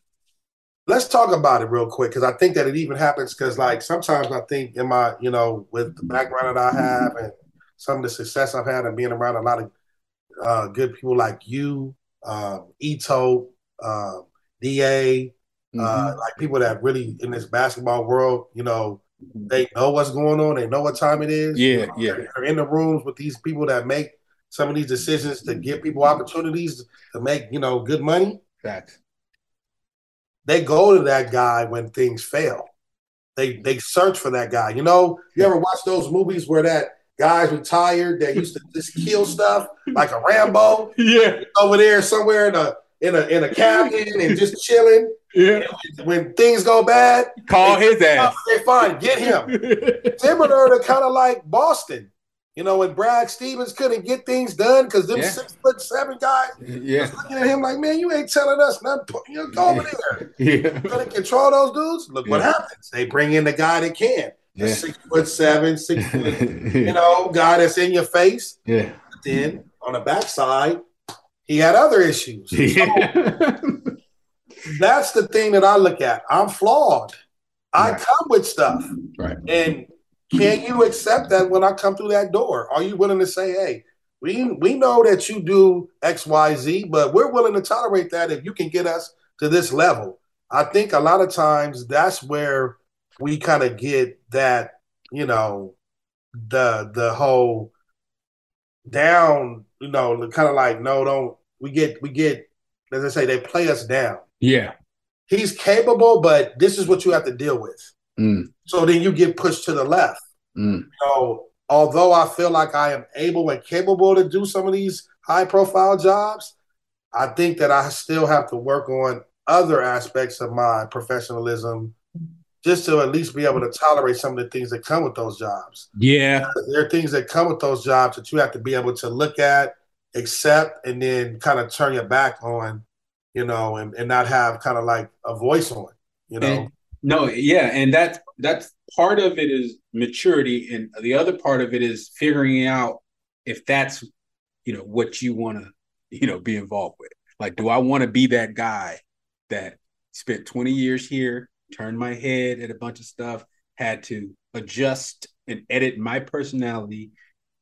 Let's talk about it real quick because I think that it even happens because like sometimes I think in my you know with the background that I have and some of the success I've had and being around a lot of uh, good people like you, uh, Ito, uh, Da, uh, mm-hmm. like people that really in this basketball world, you know, they know what's going on. They know what time it is. Yeah, know, yeah. They're, they're in the rooms with these people that make some of these decisions to give people opportunities to make you know good money. Facts. They go to that guy when things fail. They they search for that guy. You know, you ever watch those movies where that guy's retired that used to just kill stuff like a Rambo? Yeah, over there somewhere in a in a in a cabin and just chilling. Yeah. When, when, things go bad, call they, his ass. They fine, get him. Similar to kind of like Boston. You know, when Brad Stevens couldn't get things done because them yeah. six foot seven guys yeah. looking at him like, man, you ain't telling us nothing. You go over there. Yeah. You gonna control those dudes? Look yeah. what happens. They bring in the guy that can. Yeah. six foot seven, six foot, you know, guy that's in your face. Yeah. But then on the backside, he had other issues. So that's the thing that I look at. I'm flawed. I right. come with stuff. Right. And can you accept that when I come through that door? Are you willing to say, hey, we we know that you do XYZ, but we're willing to tolerate that if you can get us to this level. I think a lot of times that's where we kind of get that, you know, the the whole down you know, kind of like, no, don't. We get, we get, as I say, they play us down. Yeah. He's capable, but this is what you have to deal with. Mm. So then you get pushed to the left. Mm. So although I feel like I am able and capable to do some of these high profile jobs, I think that I still have to work on other aspects of my professionalism just to at least be able to tolerate some of the things that come with those jobs. Yeah. There are things that come with those jobs that you have to be able to look at, accept, and then kind of turn your back on, you know, and, and not have kind of like a voice on, you know. And, no, yeah. And that's that's part of it is maturity. And the other part of it is figuring out if that's, you know, what you want to, you know, be involved with. Like, do I want to be that guy that spent 20 years here turned my head at a bunch of stuff, had to adjust and edit my personality,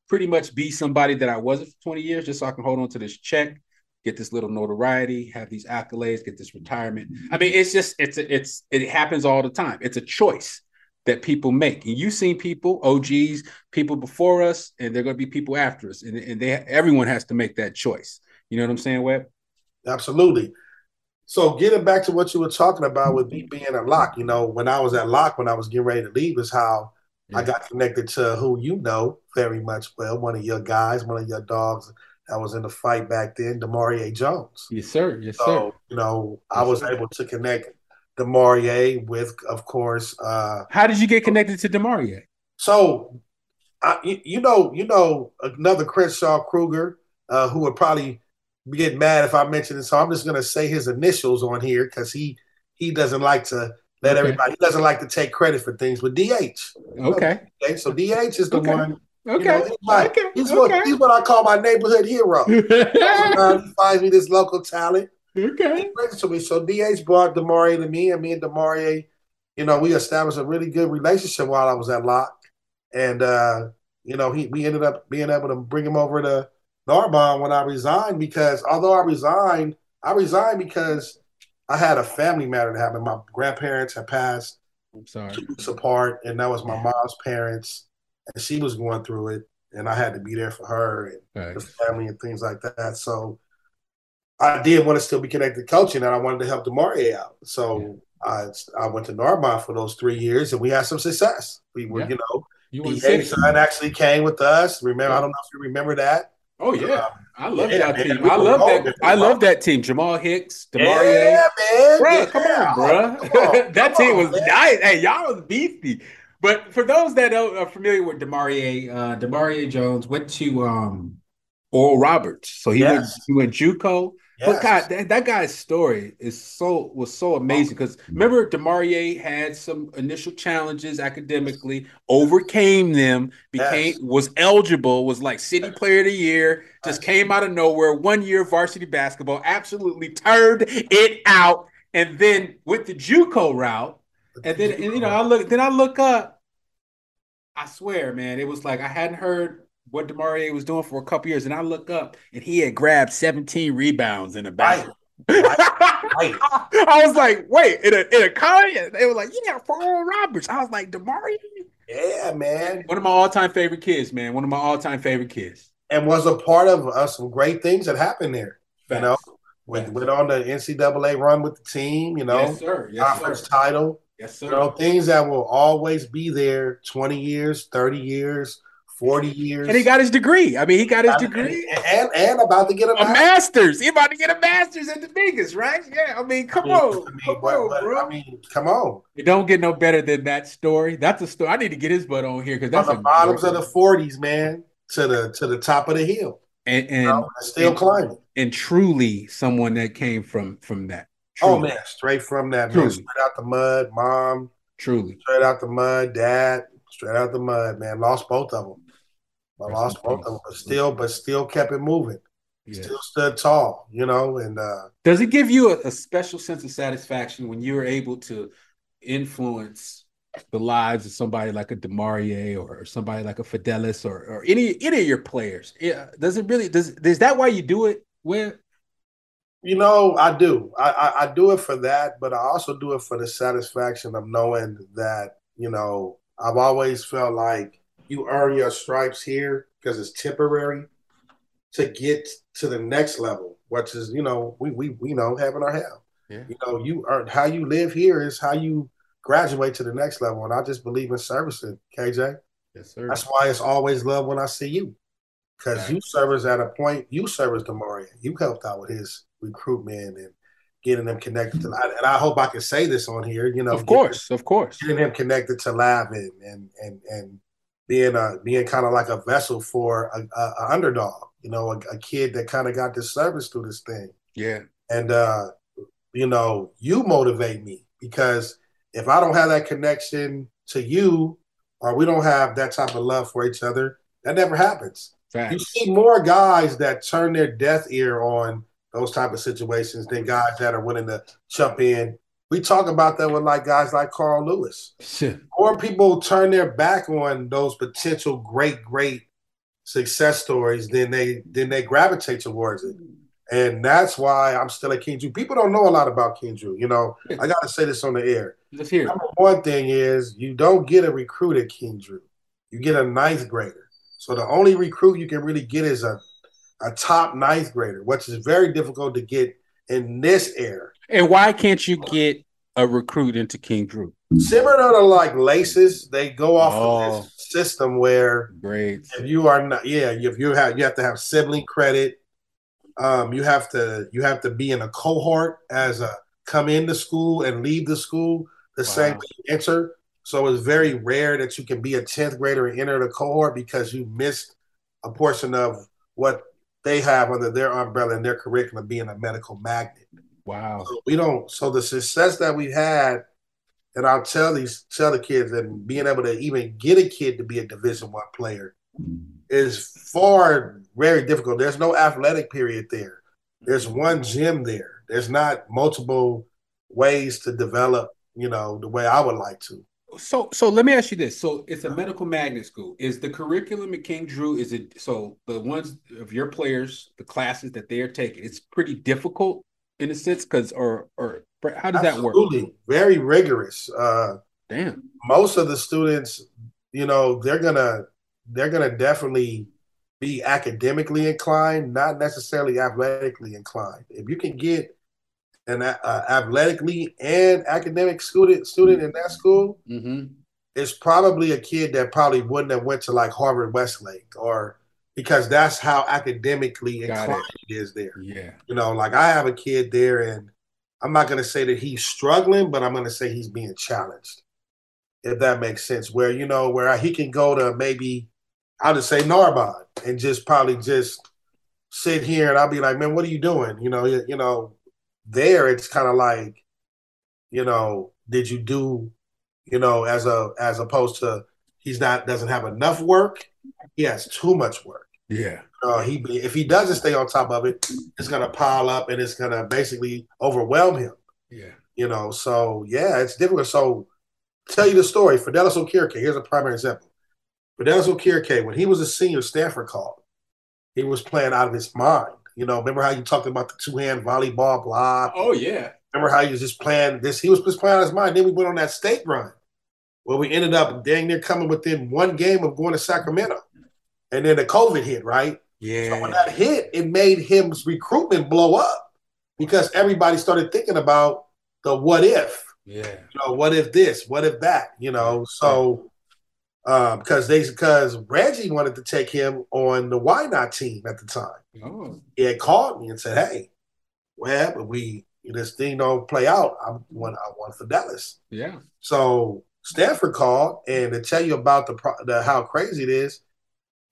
pretty much be somebody that I wasn't for 20 years, just so I can hold on to this check, get this little notoriety, have these accolades, get this retirement. I mean, it's just it's it's it happens all the time. It's a choice that people make. And you've seen people, OGs, people before us, and they're going to be people after us, and, and they everyone has to make that choice. You know what I'm saying, Webb? Absolutely. So getting back to what you were talking about with me being at Locke, you know, when I was at Locke, when I was getting ready to leave, is how yeah. I got connected to who you know very much well, one of your guys, one of your dogs that was in the fight back then, Demarie Jones. Yes, sir. Yes, so, sir. You know, yes, I was sir. able to connect Demarie with, of course. Uh, how did you get connected to Demarie? So, I, you, you know, you know, another Crenshaw Cougar, uh, who would probably get mad if I mention it. So I'm just gonna say his initials on here because he he doesn't like to let okay. everybody. He doesn't like to take credit for things with DH. Okay. okay. So DH is the okay. one. Okay. You know, he's, my, okay. he's, what, he's what I call my neighborhood hero. he finds me this local talent. Okay. So we so DH brought Demarie to me, and me and Demarie, you know, we established a really good relationship while I was at Locke, and uh, you know, he we ended up being able to bring him over to Narbonne when I resigned because although I resigned, I resigned because I had a family matter that happened. My grandparents had passed I'm sorry. two weeks apart, and that was my mom's parents, and she was going through it, and I had to be there for her and Right. the family and things like that. So I did want to still be connected to coaching, and I wanted to help Demarie out. So I I went to Narbonne for those three years, and we had some success. We were, Yeah. you know, You the son actually came with us. Remember, Yeah. I don't know if you remember that. Oh yeah, I love Yeah, that man, team. we I love that. I love that team. Jamal Hicks, Demarie. Yeah, man. Yeah. come on, bro. Come on, that come team on, was man. nice. Hey, y'all was beefy. But for those that are familiar with Demarie, uh, Demarie Jones went to um, Oral Roberts, so he went he went JUCO. But God, that, that guy's story is so was so amazing because remember Demarie had some initial challenges academically, overcame them, became Yes. was eligible, was like city player of the year, just came out of nowhere, one year varsity basketball, absolutely turned it out, and then with the JUCO route, and then and, you know I look then I look up, I swear, man, it was like I hadn't heard what Demarie was doing for a couple years, and I look up and he had grabbed 17 rebounds in a battle. right. I was like, wait, in a in a college, they were like, yeah, for Oral Roberts. I was like, Demarie, Yeah, man. one of my all time favorite kids, man, one of my all time favorite kids. And was a part of uh, some great things that happened there. You know, Facts. went, went on the NCAA run with the team. You know, yes, sir. Yes, conference sir. title. Yes, You know, things that will always be there. Twenty years, thirty years, forty years, And he got his degree. I mean, he got his degree. and, and and about to get a A master's. He about to get a master's at the biggest, right? Yeah. I mean, come I mean, on. I mean, come what- on, what- bro. I mean, come on. it don't get no better than that story. That's a story. I need to get his butt on here because From that's the a bottoms of the forties, man, to the to the top of the hill. and You and, know, still and- climbing. and truly someone that came from from that. Oh man, straight from that, man, straight out the mud. Mom, Truly. straight out the mud. Dad, straight out the mud. Man, lost both of them. I lost both of them, but still, but still kept it moving. Yeah. Still stood tall, you know. And uh, Does it give you a, a special sense of satisfaction when you're able to influence the lives of somebody like a Demarie or, or somebody like a Fidelis or, or any any of your players? Yeah. Does it really does is that why you do it? Where you know, I do. I, I I do it for that, but I also do it for the satisfaction of knowing that you know I've always felt like you earn your stripes here because it's temporary to get to the next level, which is you know we we we know having our hell. Yeah. You know, you earn how you live here is how you graduate to the next level, and I just believe in servicing, KJ. Yes, sir. That's why it's always love when I see you. Because you service at a point, you service Demarie. You helped out with his recruitment and getting them connected to and I hope I can say this on here, you know. Of course, of course. Getting him connected to Lavin and and and being a being kind of like a vessel for a, a, a underdog, you know, a, a kid that kind of got this service through this thing. Yeah. And uh, you know, you motivate me because if I don't have that connection to you, or we don't have that type of love for each other, that never happens. You see more guys that turn their death ear on those type of situations than guys that are willing to jump in. We talk about that with like guys like Carl Lewis. Shit. More people turn their back on those potential great, great success stories than they then they gravitate towards it. And that's why I'm still at King Drew. People don't know a lot about King Drew. You know, I got to say this on the air. Let's hear. Number one thing is you don't get a recruit at King Drew. You get a ninth grader. So the only recruit you can really get is a, a top ninth grader, which is very difficult to get in this era. And why can't you get a recruit into King Drew? Similar to like LACES, they go off Oh. of this system where Great. if you are not, yeah, if you have you have to have sibling credit. Um, you have to you have to be in a cohort as a come into school and leave the school the same Wow. way you enter. So it's very rare that you can be a tenth grader and enter the cohort because you missed a portion of what they have under their umbrella and their curriculum being a medical magnet. Wow. So we don't. So the success that we've had, and I'll tell these tell the kids, and being able to even get a kid to be a Division One player is far very difficult. There's no athletic period there. There's one gym there. there's not multiple ways to develop, you know, the way I would like to. So, so let me ask you this: so it's a medical magnet school. Is the curriculum at King Drew? Is it so the ones of your players, the classes that they are taking? It's pretty difficult in a sense, because or or how does Absolutely. that work? Very rigorous. Uh, Damn. most of the students, you know, they're gonna they're gonna definitely be academically inclined, not necessarily athletically inclined. If you can get an uh, athletically and academic student student in that school, Mm-hmm. it's probably a kid that probably wouldn't have went to like Harvard Westlake or because that's how academically inclined it is there. Yeah. You know, like I have a kid there, and I'm not going to say that he's struggling, but I'm going to say he's being challenged, if that makes sense. Where, you know, where he can go to maybe, I'll just say Narbonne and just probably just sit here and I'll be like, man, what are you doing? You know, you, you know, there it's kind of like, you know, did you do, you know, as a as opposed to he's not doesn't have enough work, he has too much work Yeah. uh, he if he doesn't stay on top of it, it's gonna pile up and it's gonna basically overwhelm him. Yeah. You know, so yeah, it's difficult. So tell you the story. Fidelis Okirike, here's a primary example. Fidelis Okirike, when he was a senior, Stanford called. He was playing out of his mind. You know, remember how you talked about the two-hand volleyball block? Oh yeah. Remember how he was just playing this? He was just playing out of his mind. Then we went on that state run where we ended up dang near coming within one game of going to Sacramento. And then the COVID hit, right? Yeah. So when that hit, it made his recruitment blow up because everybody started thinking about the what if. Yeah. You know, what if this? What if that? You know, so um, because they because Reggie wanted to take him on the Why Not team at the time. Oh. He had called me and said, "Hey, well, but we this thing don't play out. I want I want Fidelis." Yeah. So Stanford called, and to tell you about the, the how crazy it is,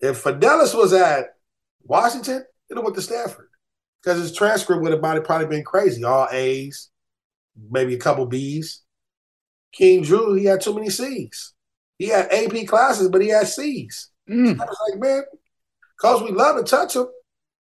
if Fidelis was at Washington, it went to Stanford because his transcript would have probably been crazy, all A's, maybe a couple B's. King Drew, he had too many C's. He had AP classes, but he had C's. Mm. I was like, man, cause we love to touch him,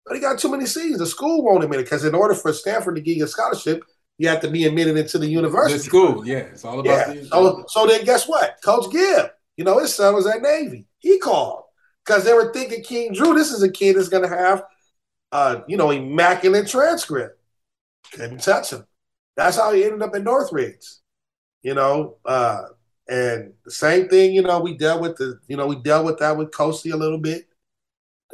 but he got too many C's. The school won't admit it because in order for Stanford to give you a scholarship, you have to be admitted into the university. The school. Yeah. It's all about Yeah. the So, so then guess what? Coach Gibb, you know, his son was at Navy. He called because they were thinking King Drew, this is a kid that's going to have, uh, you know, immaculate transcript. Couldn't touch him. That's how he ended up in Northridge, you know. Uh, and the same thing, you know, we dealt with the, you know, we dealt with that with Kosi a little bit,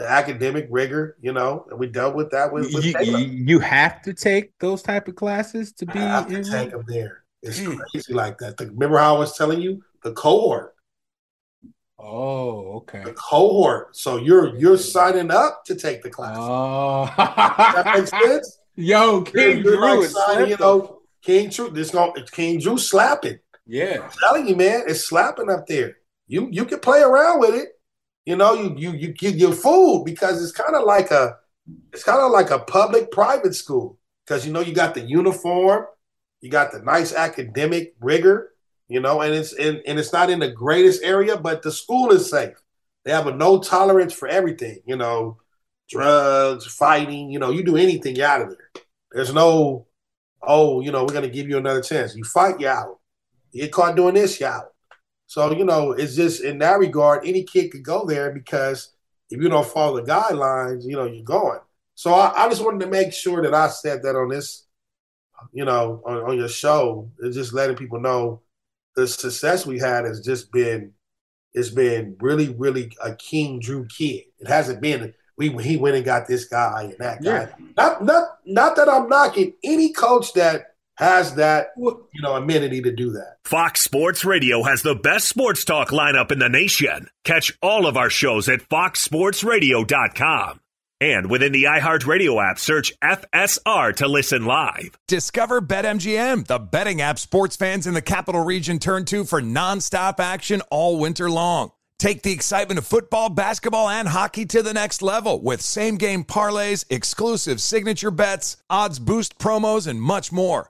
the academic rigor, you know, and we dealt with that with, with you, you, have to take those type of classes to be I have to in take them there. It's Mm. crazy like that. The- remember how I was telling you the cohort, Oh, okay. the cohort. So you're you're signing up to take the class. Oh, that makes sense. Yo, King you're Drew like is signing, you know, King Drew. This going King Drew slapping. Yeah. I'm telling you, man, it's slapping up there. You you can play around with it. You know, you you you get your food because it's kind of like a it's kind of like a public private school because you know you got the uniform, you got the nice academic rigor, you know, and it's and, and it's not in the greatest area, but the school is safe. They have a no tolerance for everything, you know, drugs, fighting, you know, you do anything, you're out of there. There's no, oh, you know, we're gonna give you another chance. You fight, you're out. You get caught doing this, you're out. So, you know, it's just in that regard, any kid could go there because if you don't follow the guidelines, you know, you're going. So I, I just wanted to make sure that I said that on this, you know, on, on your show, it's just letting people know the success we had has just been, it's been really, really a King Drew kid. It hasn't been we he went and got this guy and that guy. Not not not that I'm knocking any coach that has that you know amenity to do that. Fox Sports Radio has the best sports talk lineup in the nation. Catch all of our shows at foxsportsradio.com. And within the iHeartRadio app, search FSR to listen live. Discover BetMGM, the betting app sports fans in the capital region turn to for nonstop action all winter long. Take the excitement of football, basketball, and hockey to the next level with same game parlays, exclusive signature bets, odds boost promos, and much more.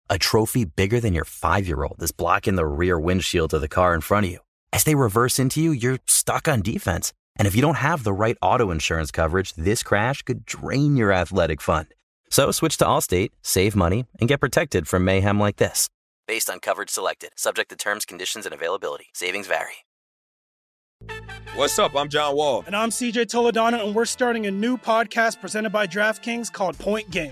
A trophy bigger than your five year old is blocking the rear windshield of the car in front of you. As they reverse into you, you're stuck on defense. And if you don't have the right auto insurance coverage, this crash could drain your athletic fund. So switch to Allstate, save money, and get protected from mayhem like this. Based on coverage selected, subject to terms, conditions, and availability. Savings vary. What's up? I'm John Wall. And I'm CJ Toledano, and we're starting a new podcast presented by DraftKings called Point Game.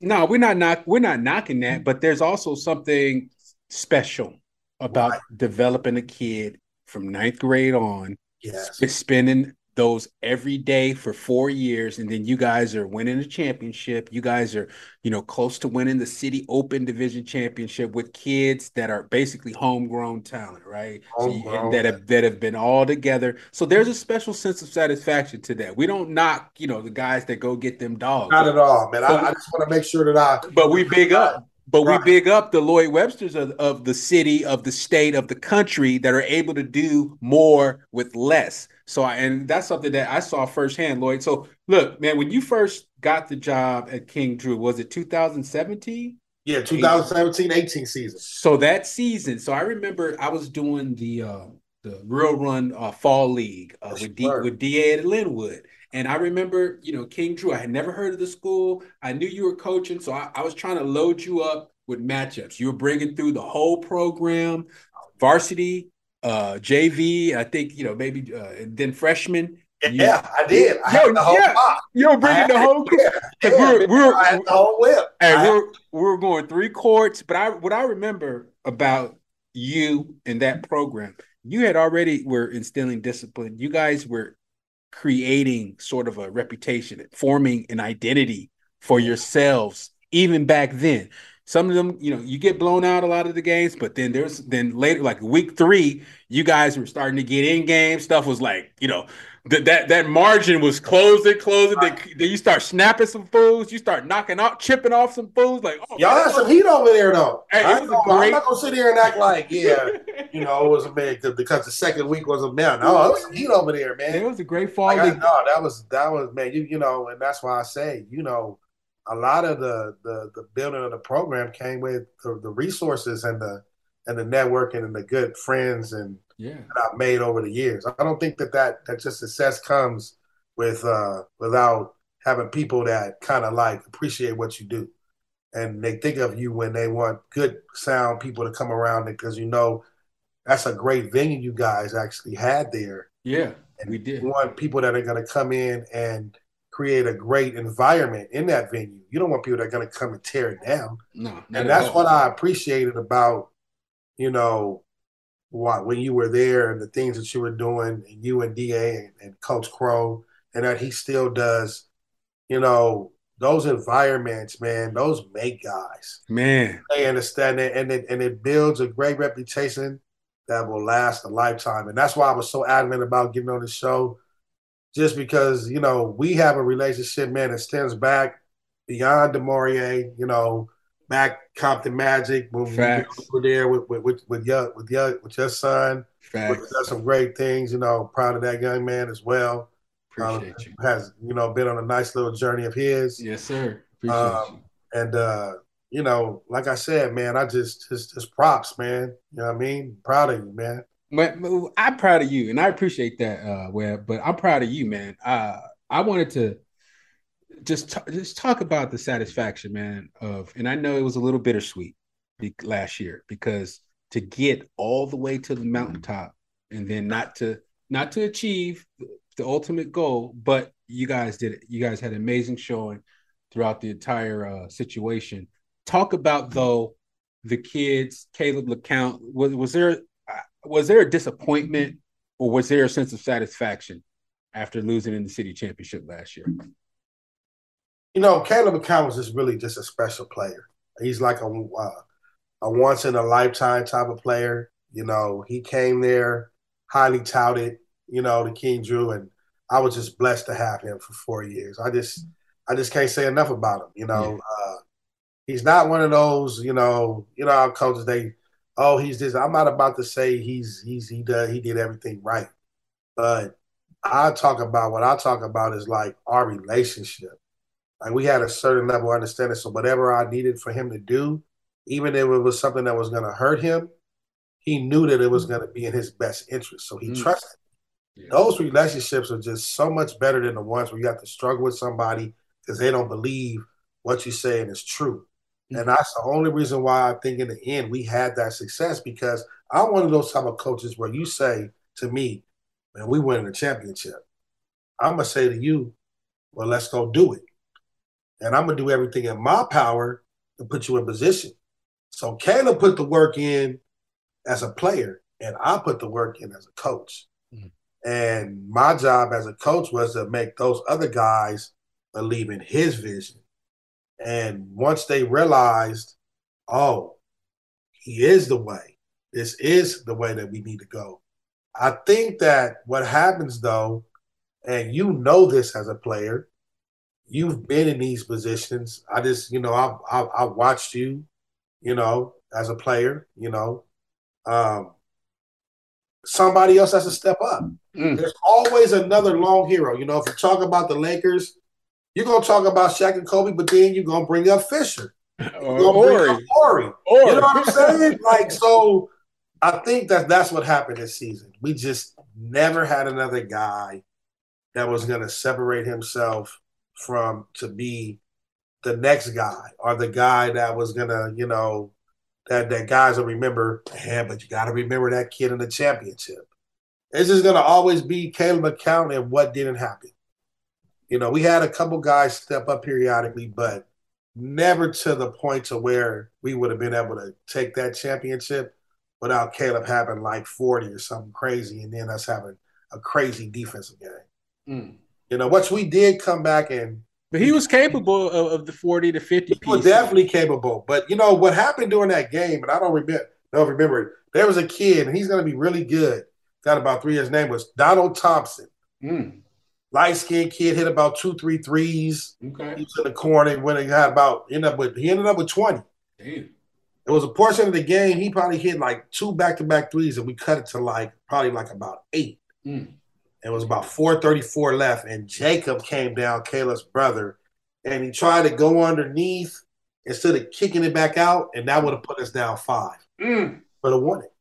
No, we're not knock we're not knocking that, but there's also something special about Right. developing a kid from ninth grade on, Yes. sp- spending those every day for four years, and then you guys are winning a championship. You guys are, you know, close to winning the city open division championship with kids that are basically homegrown talent, right? So you- Homegrown. that have that have been all together. So there's a special sense of satisfaction to that. We don't knock, you know, the guys that go get them dogs. Not at all, man. I, I just want to make sure that I. But we big up. But Right. we big up the Lloyd Websters of, of the city, of the state, of the country that are able to do more with less. So, I, and that's something that I saw firsthand, Lloyd. So, look, man, when you first got the job at King Drew, was it 2017? Yeah, 2017 18 season. So that season, so I remember I was doing the uh the Real Run uh, Fall League uh, with D, with DA at Lynwood, and I remember you know King Drew. I had never heard of the school. I knew you were coaching, so I, I was trying to load you up with matchups. You were bringing through the whole program, varsity, uh, JV. I think you know maybe uh, and then freshman. You- Yeah, I did. I Yo, had the whole yeah. box. You were bringing the whole. Yeah, yeah, we're- we're- I had the whole whip. I we're we're going three courts, but I what I remember about you and that program, you had already were instilling discipline. You guys were creating sort of a reputation, forming an identity for yourselves even back then. Some of them, you know, you get blown out a lot of the games, but then there's then later, like week three, you guys were starting to get in game. Stuff was like, you know, that that that margin was closing, closing. Then, then you start snapping some fools. You start knocking out, chipping off some fools. Like, oh, Y'all had some heat over there, though. Hey, I was ain't a gonna- great- I'm not gonna sit here and act like, yeah, you know, it was a man because the second week was a man. No, it was some heat over there, man. it was a great fall Like, I, no, that was that was man. You you know, and that's why I say, you know, a lot of the the the building of the program came with the, the resources and the and the networking and the good friends and Yeah, that I've made over the years. I don't think that that, that just success comes with uh without having people that kind of like appreciate what you do. And they think of you when they want good sound people to come around it, because you know that's a great venue you guys actually had there. yeah. And we did. You want people that are going to come in and create a great environment in that venue. You don't want people that are going to come and tear it down. No, and that's what I appreciated about, you know, what when you were there and the things that you were doing, and you and Da and, and Coach Crow, and that he still does. You know, those environments, man, those make guys. Man, they understand it, and it and it builds a great reputation that will last a lifetime. And that's why I was so adamant about getting on the show, just because you know we have a relationship, man, that stems back beyond Demarie, you know, back Compton Magic when Facts. we were there with with with, with your with your with your son. Facts. Which does some great things, you know. Proud of that young man as well. Appreciate Um, you. Has you know been on a nice little journey of his. Yes, sir. Appreciate Um, and uh, you know, like I said, man, I just just just props, man. You know what I mean? Proud of you, man. But, but I'm proud of you, and I appreciate that, uh, Webb. But I'm proud of you, man. Uh, I wanted to just t- just talk about the satisfaction, man. Of and I know it was a little bittersweet be- last year because to get all the way to the mountaintop and then not to not to achieve the ultimate goal, but you guys did it. You guys had an amazing showing throughout the entire uh, situation. Talk about though the kids, Caleb LeCount. Was was there uh, was there a disappointment or was there a sense of satisfaction after losing in the city championship last year? You know, Caleb McCown is really just a special player. He's like a uh, a once in a lifetime type of player. You know, he came there highly touted. You know, the King Drew, and I was just blessed to have him for four years. I just I just can't say enough about him. You know, uh, he's not one of those. You know, you know how coaches they oh he's this. I'm not about to say he's he's he did he did everything right, but I talk about what I talk about is like our relationship. Like we had a certain level of understanding. So whatever I needed for him to do, even if it was something that was going to hurt him, he knew that it was going to be in his best interest. So he Mm. trusted. Those relationships are just so much better than the ones where you have to struggle with somebody because they don't believe what you're saying is true. And that's the only reason why I think in the end we had that success because I'm one of those type of coaches where you say to me, man, we winning a championship. I'm gonna say to you, well, let's go do it. And I'm gonna do everything in my power to put you in position. So Caleb put the work in as a player, and I put the work in as a coach. Mm. And my job as a coach was to make those other guys believe in his vision. And once they realized, oh, he is the way, this is the way that we need to go. I think that what happens though, and you know this as a player, you've been in these positions. I just, you know, I I, I watched you, you know, as a player, you know. Um, somebody else has to step up. There's always another long hero. You know, if you talk about the Lakers, you're gonna talk about Shaq and Kobe, but then you're gonna bring up Fisher. Or You're gonna bring up Horry. Horry. You know what I'm saying? like, so I think that that's what happened this season. We just never had another guy that was gonna separate himself from to be the next guy or the guy that was gonna, you know, that that guys will remember. Yeah, but you got to remember that kid in the championship. It's just gonna always be Caleb McCown and what didn't happen. You know, we had a couple guys step up periodically, but never to the point to where we would have been able to take that championship without Caleb having like 40 or something crazy and then us having a crazy defensive game. Mm. You know, which we did come back and But he was capable of, of the 40 to 50 he was definitely capable. But you know what happened during that game, and I don't remember don't remember it. There was a kid, and he's gonna be really good. Got about three. His name was Donald Thompson. Mm. Light skinned kid hit about two, three threes. Okay. He was in the corner when he got about ended up with he ended up with 20. Damn. It was a portion of the game. He probably hit like two back to back threes, and we cut it to like probably like about eight. Mm. It was about 434 left, and Jacob came down, Caleb's brother, and he tried to go underneath instead of kicking it back out, and that would have put us down five. Mm. Would have won it.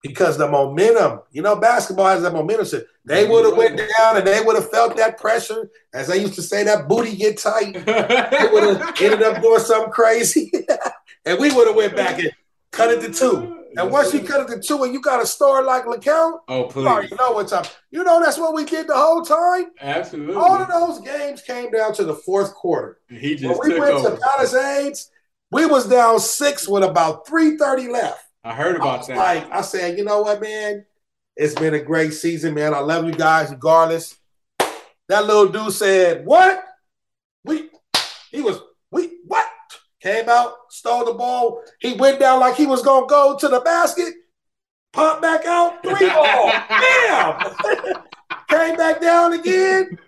Because the momentum, you know, basketball has that momentum. So they would have went down and they would have felt that pressure. As I used to say, that booty get tight. they would have ended up doing something crazy. and we would have went back and cut it to two. And once you cut it to two and you got a star like LeCount, oh you please, already know what's up. You know that's what we did the whole time. absolutely. All of those games came down to the fourth quarter. he When just we took went over. to Palisades, we was down six with about three thirty left. I heard about was that. like, I said, you know what, man? It's been a great season, man. I love you guys regardless. That little dude said, What? We he was we? Came out, stole the ball. He went down like he was gonna go to the basket, popped back out, three ball. Bam! Came back down again.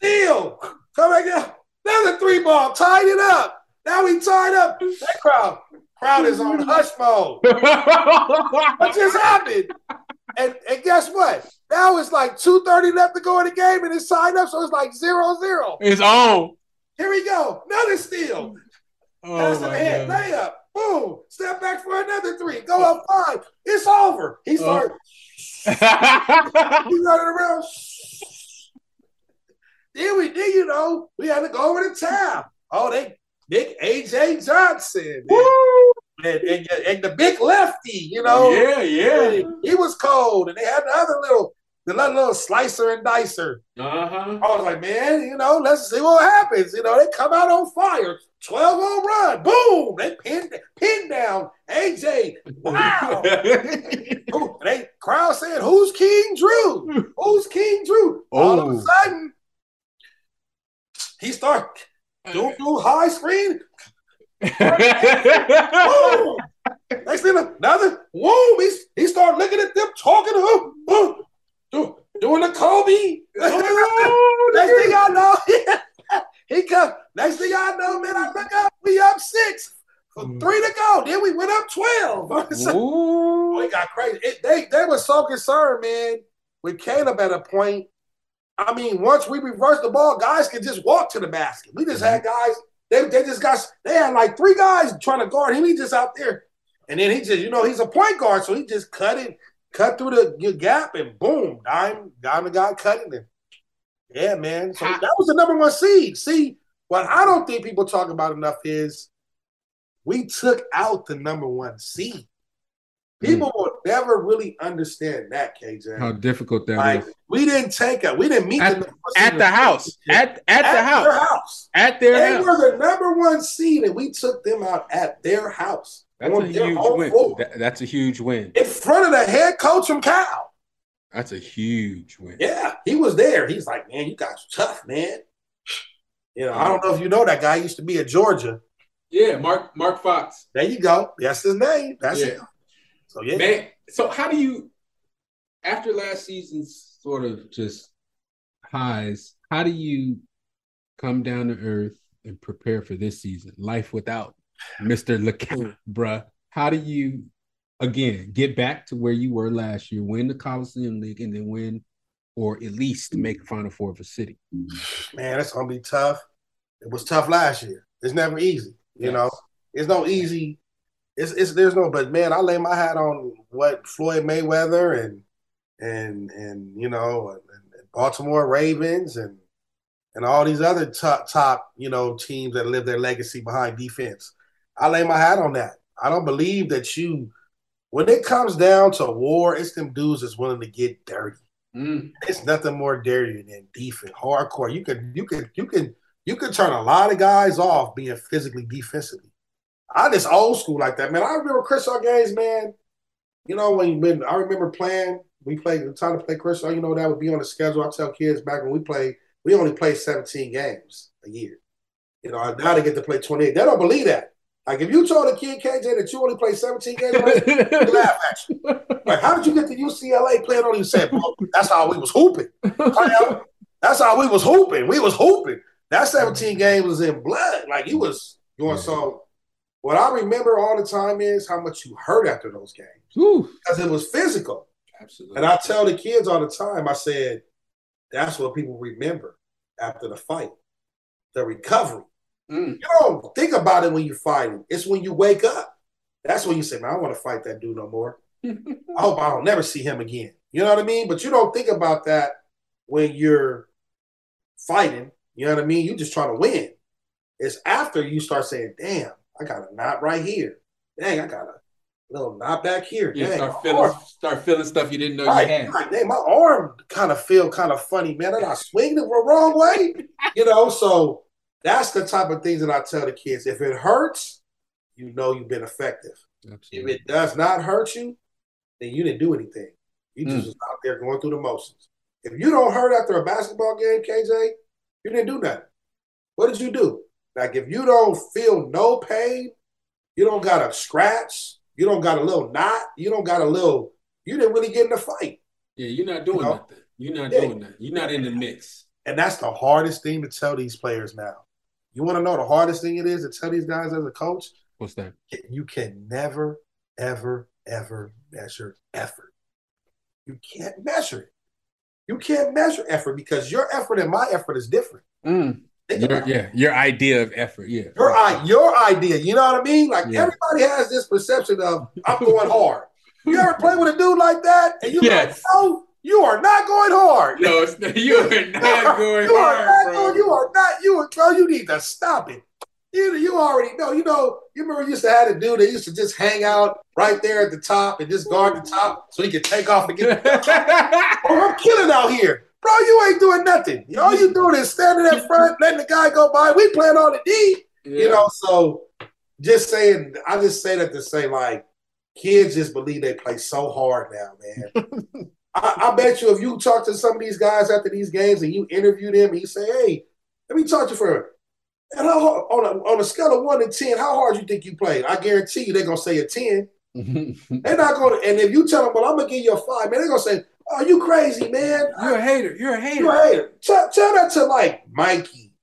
Deal. Come back down. Another three ball. Tied it up. Now we tied up. That crowd, crowd is on hush mode. What just happened? And, and guess what? Now it's like 2.30 left to go in the game and it's tied up, so it's like 0-0. it's on. Here we go. Another steal. Oh Pass in the my head. God. Layup. Boom. Step back for another three. Go up five. It's over. He started he running around. Then we did, you know, we had to go over the town. Oh, they Nick AJ Johnson. And, and, and the big lefty, you know. yeah, yeah. He was cold. And they had the other little, the little, little slicer and dicer. Uh huh. I was like, man, you know, let's see what happens. You know, they come out on fire. 12 home run. Boom. They pinned, pin down AJ. Wow. They crowd said, "Who's King Drew? Who's King Drew?" All of a Oh. sudden, he start doing mm. do high screen. Boom. Next thing, another. Whoa! He, he started looking at them, talking to him, oh, do, doing the Kobe. Oh, Next thing I know, he come. Next thing I know, man, I look up. We up six. Mm. Three to go. Then we went up twelve. Ooh. We got crazy. It, they they were so concerned, man, with Caleb at a point. I mean, once we reversed the ball, guys could just walk to the basket. We just had mm-hmm. guys. They, they just got. They had like three guys trying to guard him. He just out there, and then he just you know he's a point guard, so he just cut it, cut through the gap, and boom, dime, dime the guy cutting him. Yeah, man. So that was the number one seed. See, what I don't think people talk about enough is we took out the number one seed. People hmm. will never really understand that, KJ. How difficult that like is. we didn't take it. We didn't meet At, the number one seed at the house. At at the their house. house. At their They house. were the number one seed, and we took them out at their house. That's on a their huge win. floor, That- that's a huge win. in front of the head coach from Cal. That's a huge win. Yeah, he was there. He's like, man, you guys are tough, man. You know, I don't know if you know that guy used to be at Georgia. Yeah, Mark Mark Fox. There you go. That's his name. That's Yeah. it. So yeah, Man, so how do you after last season's sort of just highs, how do you come down to earth and prepare for this season? Life without Mr. LeCount, hmm. bruh. How do you again get back to where you were last year, win the Coliseum League, and then win or at least make a final four of a city? man, that's gonna be tough. It was tough last year. It's never easy. You Yes. know, it's no easy. It's it's there's no. But man, I lay my hat on what Floyd Mayweather and and and you know and, and Baltimore Ravens and and all these other top top you know teams that live their legacy behind defense. I lay my hat on that. I don't believe that you. When it comes down to war, it's them dudes that's willing to get dirty. Mm. It's nothing more dirty than defense, hardcore. You can you can you can you can turn a lot of guys off being physically defensively. I just old school like that, man. I remember Crystal games, man. You know when when I remember playing, we played the time to play Crystal. You know that would be on the schedule. I tell kids back when we played, we only played 17 games a year. You know now they get to play 28. They don't believe that. Like if you told a kid KJ that you only played 17 games, they laugh at you. Like, how did you get to UCLA playing on? You said, "Bro, that's how we was hooping. That's how we was hooping. We was hooping. That 17 games was in blood. Like he was doing so. What I remember all the time is how much you hurt after those games because it was physical. Absolutely. And I tell the kids all the time, I said, that's what people remember after the fight, the recovery. Mm. You don't think about it when you're fighting. It's when you wake up. That's when you say, man, I don't want to fight that dude no more. I hope I don't never see him again. You know what I mean? But you don't think about that when you're fighting. You know what I mean? You're just trying to win. It's after you start saying, damn, I got a knot right here. Dang, I got a little knot back here. Yeah, Dang, start feeling arm- start feeling stuff you didn't know Right, you had. right. Dang, my arm kind of feel kind of funny, man. And I swing it the wrong way, you know. So that's the type of things that I tell the kids. If it hurts, you know you've been effective. If it does not hurt you, then you didn't do anything. You just Mm. was out there going through the motions. If you don't hurt after a basketball game, KJ, you didn't do nothing. What did you do? Like if you don't feel no pain, you don't got a scratch, you don't got a little knot, you don't got a little, you didn't really get in the fight. Yeah, you're not doing You know? nothing. You're not Yeah. doing that. You're not in the mix. And that's the hardest thing to tell these players now. You want to know the hardest thing it is to tell these guys as a coach? What's that? You can never, ever, ever measure effort. You can't measure it. You can't measure effort because your effort and my effort is different. Mm. Your, yeah, your idea of effort. Yeah. Your, your idea, you know what I mean? Like Yeah. everybody has this perception of I'm going hard. You ever play with a dude like that? And you're Yes. like, no, you are not going hard. No, it's, you are not going you are hard, not bro. going- you are not. You are, bro. You need to stop it. You, you already know. You know. You remember we used to have a dude that used to just hang out right there at the top and just guard the top so he could take off and get. oh, I'm killing out here, bro. You ain't doing nothing. All you doing is standing in front, letting the guy go by. We playing on the D. You know. So just saying, I just say that to say like, kids just believe they play so hard now, man. I, I bet you if you talk to some of these guys after these games and you interview them and you say, hey, let me talk to you for a minute. And how hard, on a, on a scale of one to ten, how hard you think you played? I guarantee you they're gonna say a ten. They're not gonna. And if you tell them, well, I'm gonna give you a five, man, they're gonna say, "Oh, you crazy, man? You're a hater. You're a hater. You're a hater." Tell, tell that to like Mikey,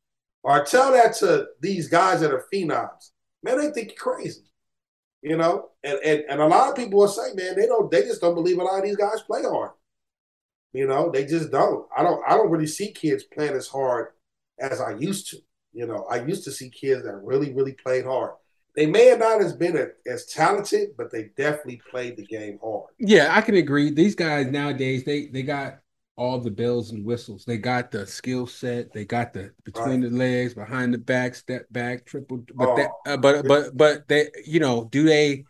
or tell that to these guys that are phenoms. Man, they think you're crazy. You know, and, and and a lot of people will say, man, they don't. They just don't believe a lot of these guys play hard. You know, they just don't. I don't. I don't really see kids playing as hard as I used to. You know, I used to see kids that really, really played hard. They may have not as been a, as talented, but they definitely played the game hard. Yeah, I can agree. These guys nowadays, they they got all the bells and whistles. They got the skill set. They got the between the legs, behind the back, step back, triple. But that, uh, but but but they, you know, do they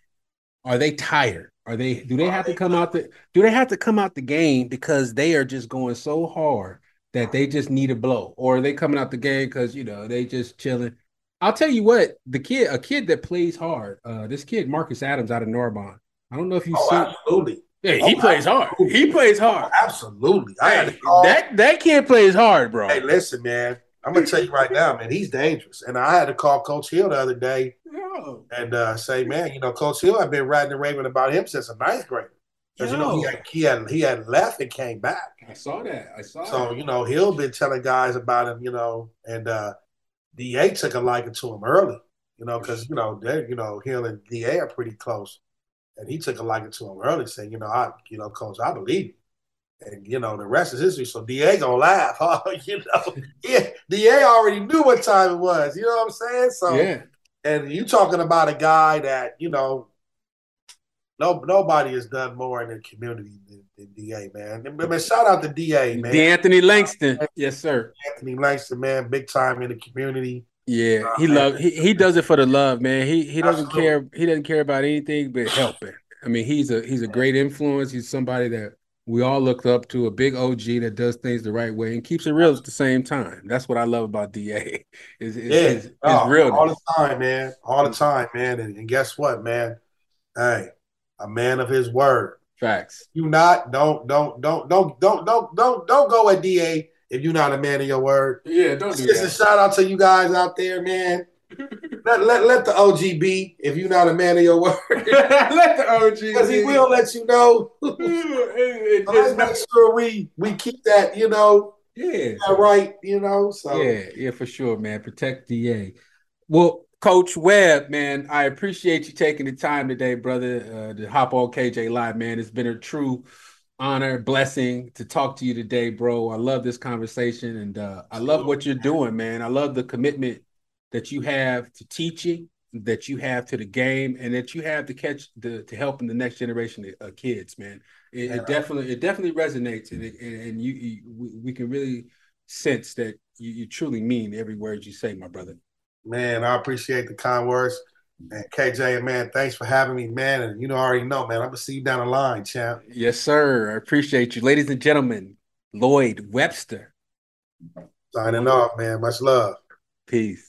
are they tired? Are they do they have to come out the do they have to come out the game because they are just going so hard that they just need a blow, or are they coming out the game because you know they just chilling? I'll tell you what, the kid, a kid that plays hard, uh, this kid Marcus Adams out of Narbonne. I don't know if you Oh, see. absolutely. Yeah, he Oh, plays hard. He plays hard. Absolutely. I Hey, that that kid plays hard, bro. Hey, listen, man. I'm gonna tell you right now, man. He's dangerous, and I had to call Coach Hill the other day Yo. and uh, say, man, you know, Coach Hill, I've been riding and raving about him since a ninth grade. Because you know he had, he had he had left and came back. I saw that. I saw So that. you know Hill been telling guys about him, you know, and uh, Da took a liking to him early, you know, because you know they, you know Hill and Da are pretty close, and he took a liking to him early, saying, you know, I, you know, Coach, I believe you. And you know the rest is history. So Da gonna laugh, oh, you know. Yeah, Da already knew what time it was. You know what I'm saying? So yeah. and you talking about a guy that you know, no nobody has done more in the community than, than Da, man. I mean, shout out to Da, man. D'Anthony Langston. Yes, sir. Anthony Langston, man, big time in the community. Yeah, Uh, he love he, he does it for the love, man. He he doesn't Absolutely. care he doesn't care about anything but helping. I mean, he's a he's a great influence. He's somebody that we all look up to, a big OG that does things the right way and keeps it real at the same time. That's what I love about DA. Is is Yeah, is, is Oh, realness. all the time, man, all the mm. time, man. And, and guess what, man? Hey, a man of his word. Facts. You not don't don't don't don't don't don't don't don't go at Da if you're not a man of your word. Yeah, don't do Just a shout out to you guys out there, man. Let, let, let the OG be if you're not a man of your word. Let the OG Because he will let you know. It- it- let's make sure we we keep that, you know, yeah. that right, you know. So Yeah, yeah, for sure, man. Protect DA. Well, Coach Webb, man, I appreciate you taking the time today, brother, uh, to hop on KJ Live, man. It's been a true honor, blessing to talk to you today, bro. I love this conversation and uh, I love what you're doing, man. I love the commitment that you have to teaching, that you have to the game, and that you have to catch the to helping the next generation of kids, man. It, it definitely it definitely resonates, and it, and, you, you we, we can really sense that you, you truly mean every word you say, my brother. man, I appreciate the kind words. And KJ, man, thanks for having me, man. And you know, I already know, man. I'm gonna see you down the line, champ. Yes, sir. I appreciate you, ladies and gentlemen. Lloyd Webster. Signing off, man. Much love. Peace.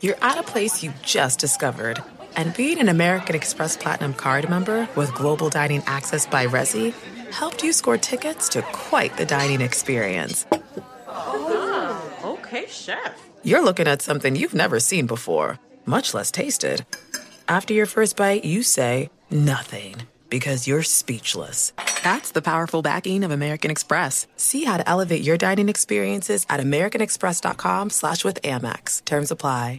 You're at a place you just discovered. And being an American Express Platinum card member with global dining access by Resy helped you score tickets to quite the dining experience. Oh, okay, chef. You're looking at something you've never seen before, much less tasted. After your first bite, you say nothing because you're speechless. That's the powerful backing of American Express. See how to elevate your dining experiences at americanexpress.com slash with Amex. Terms apply.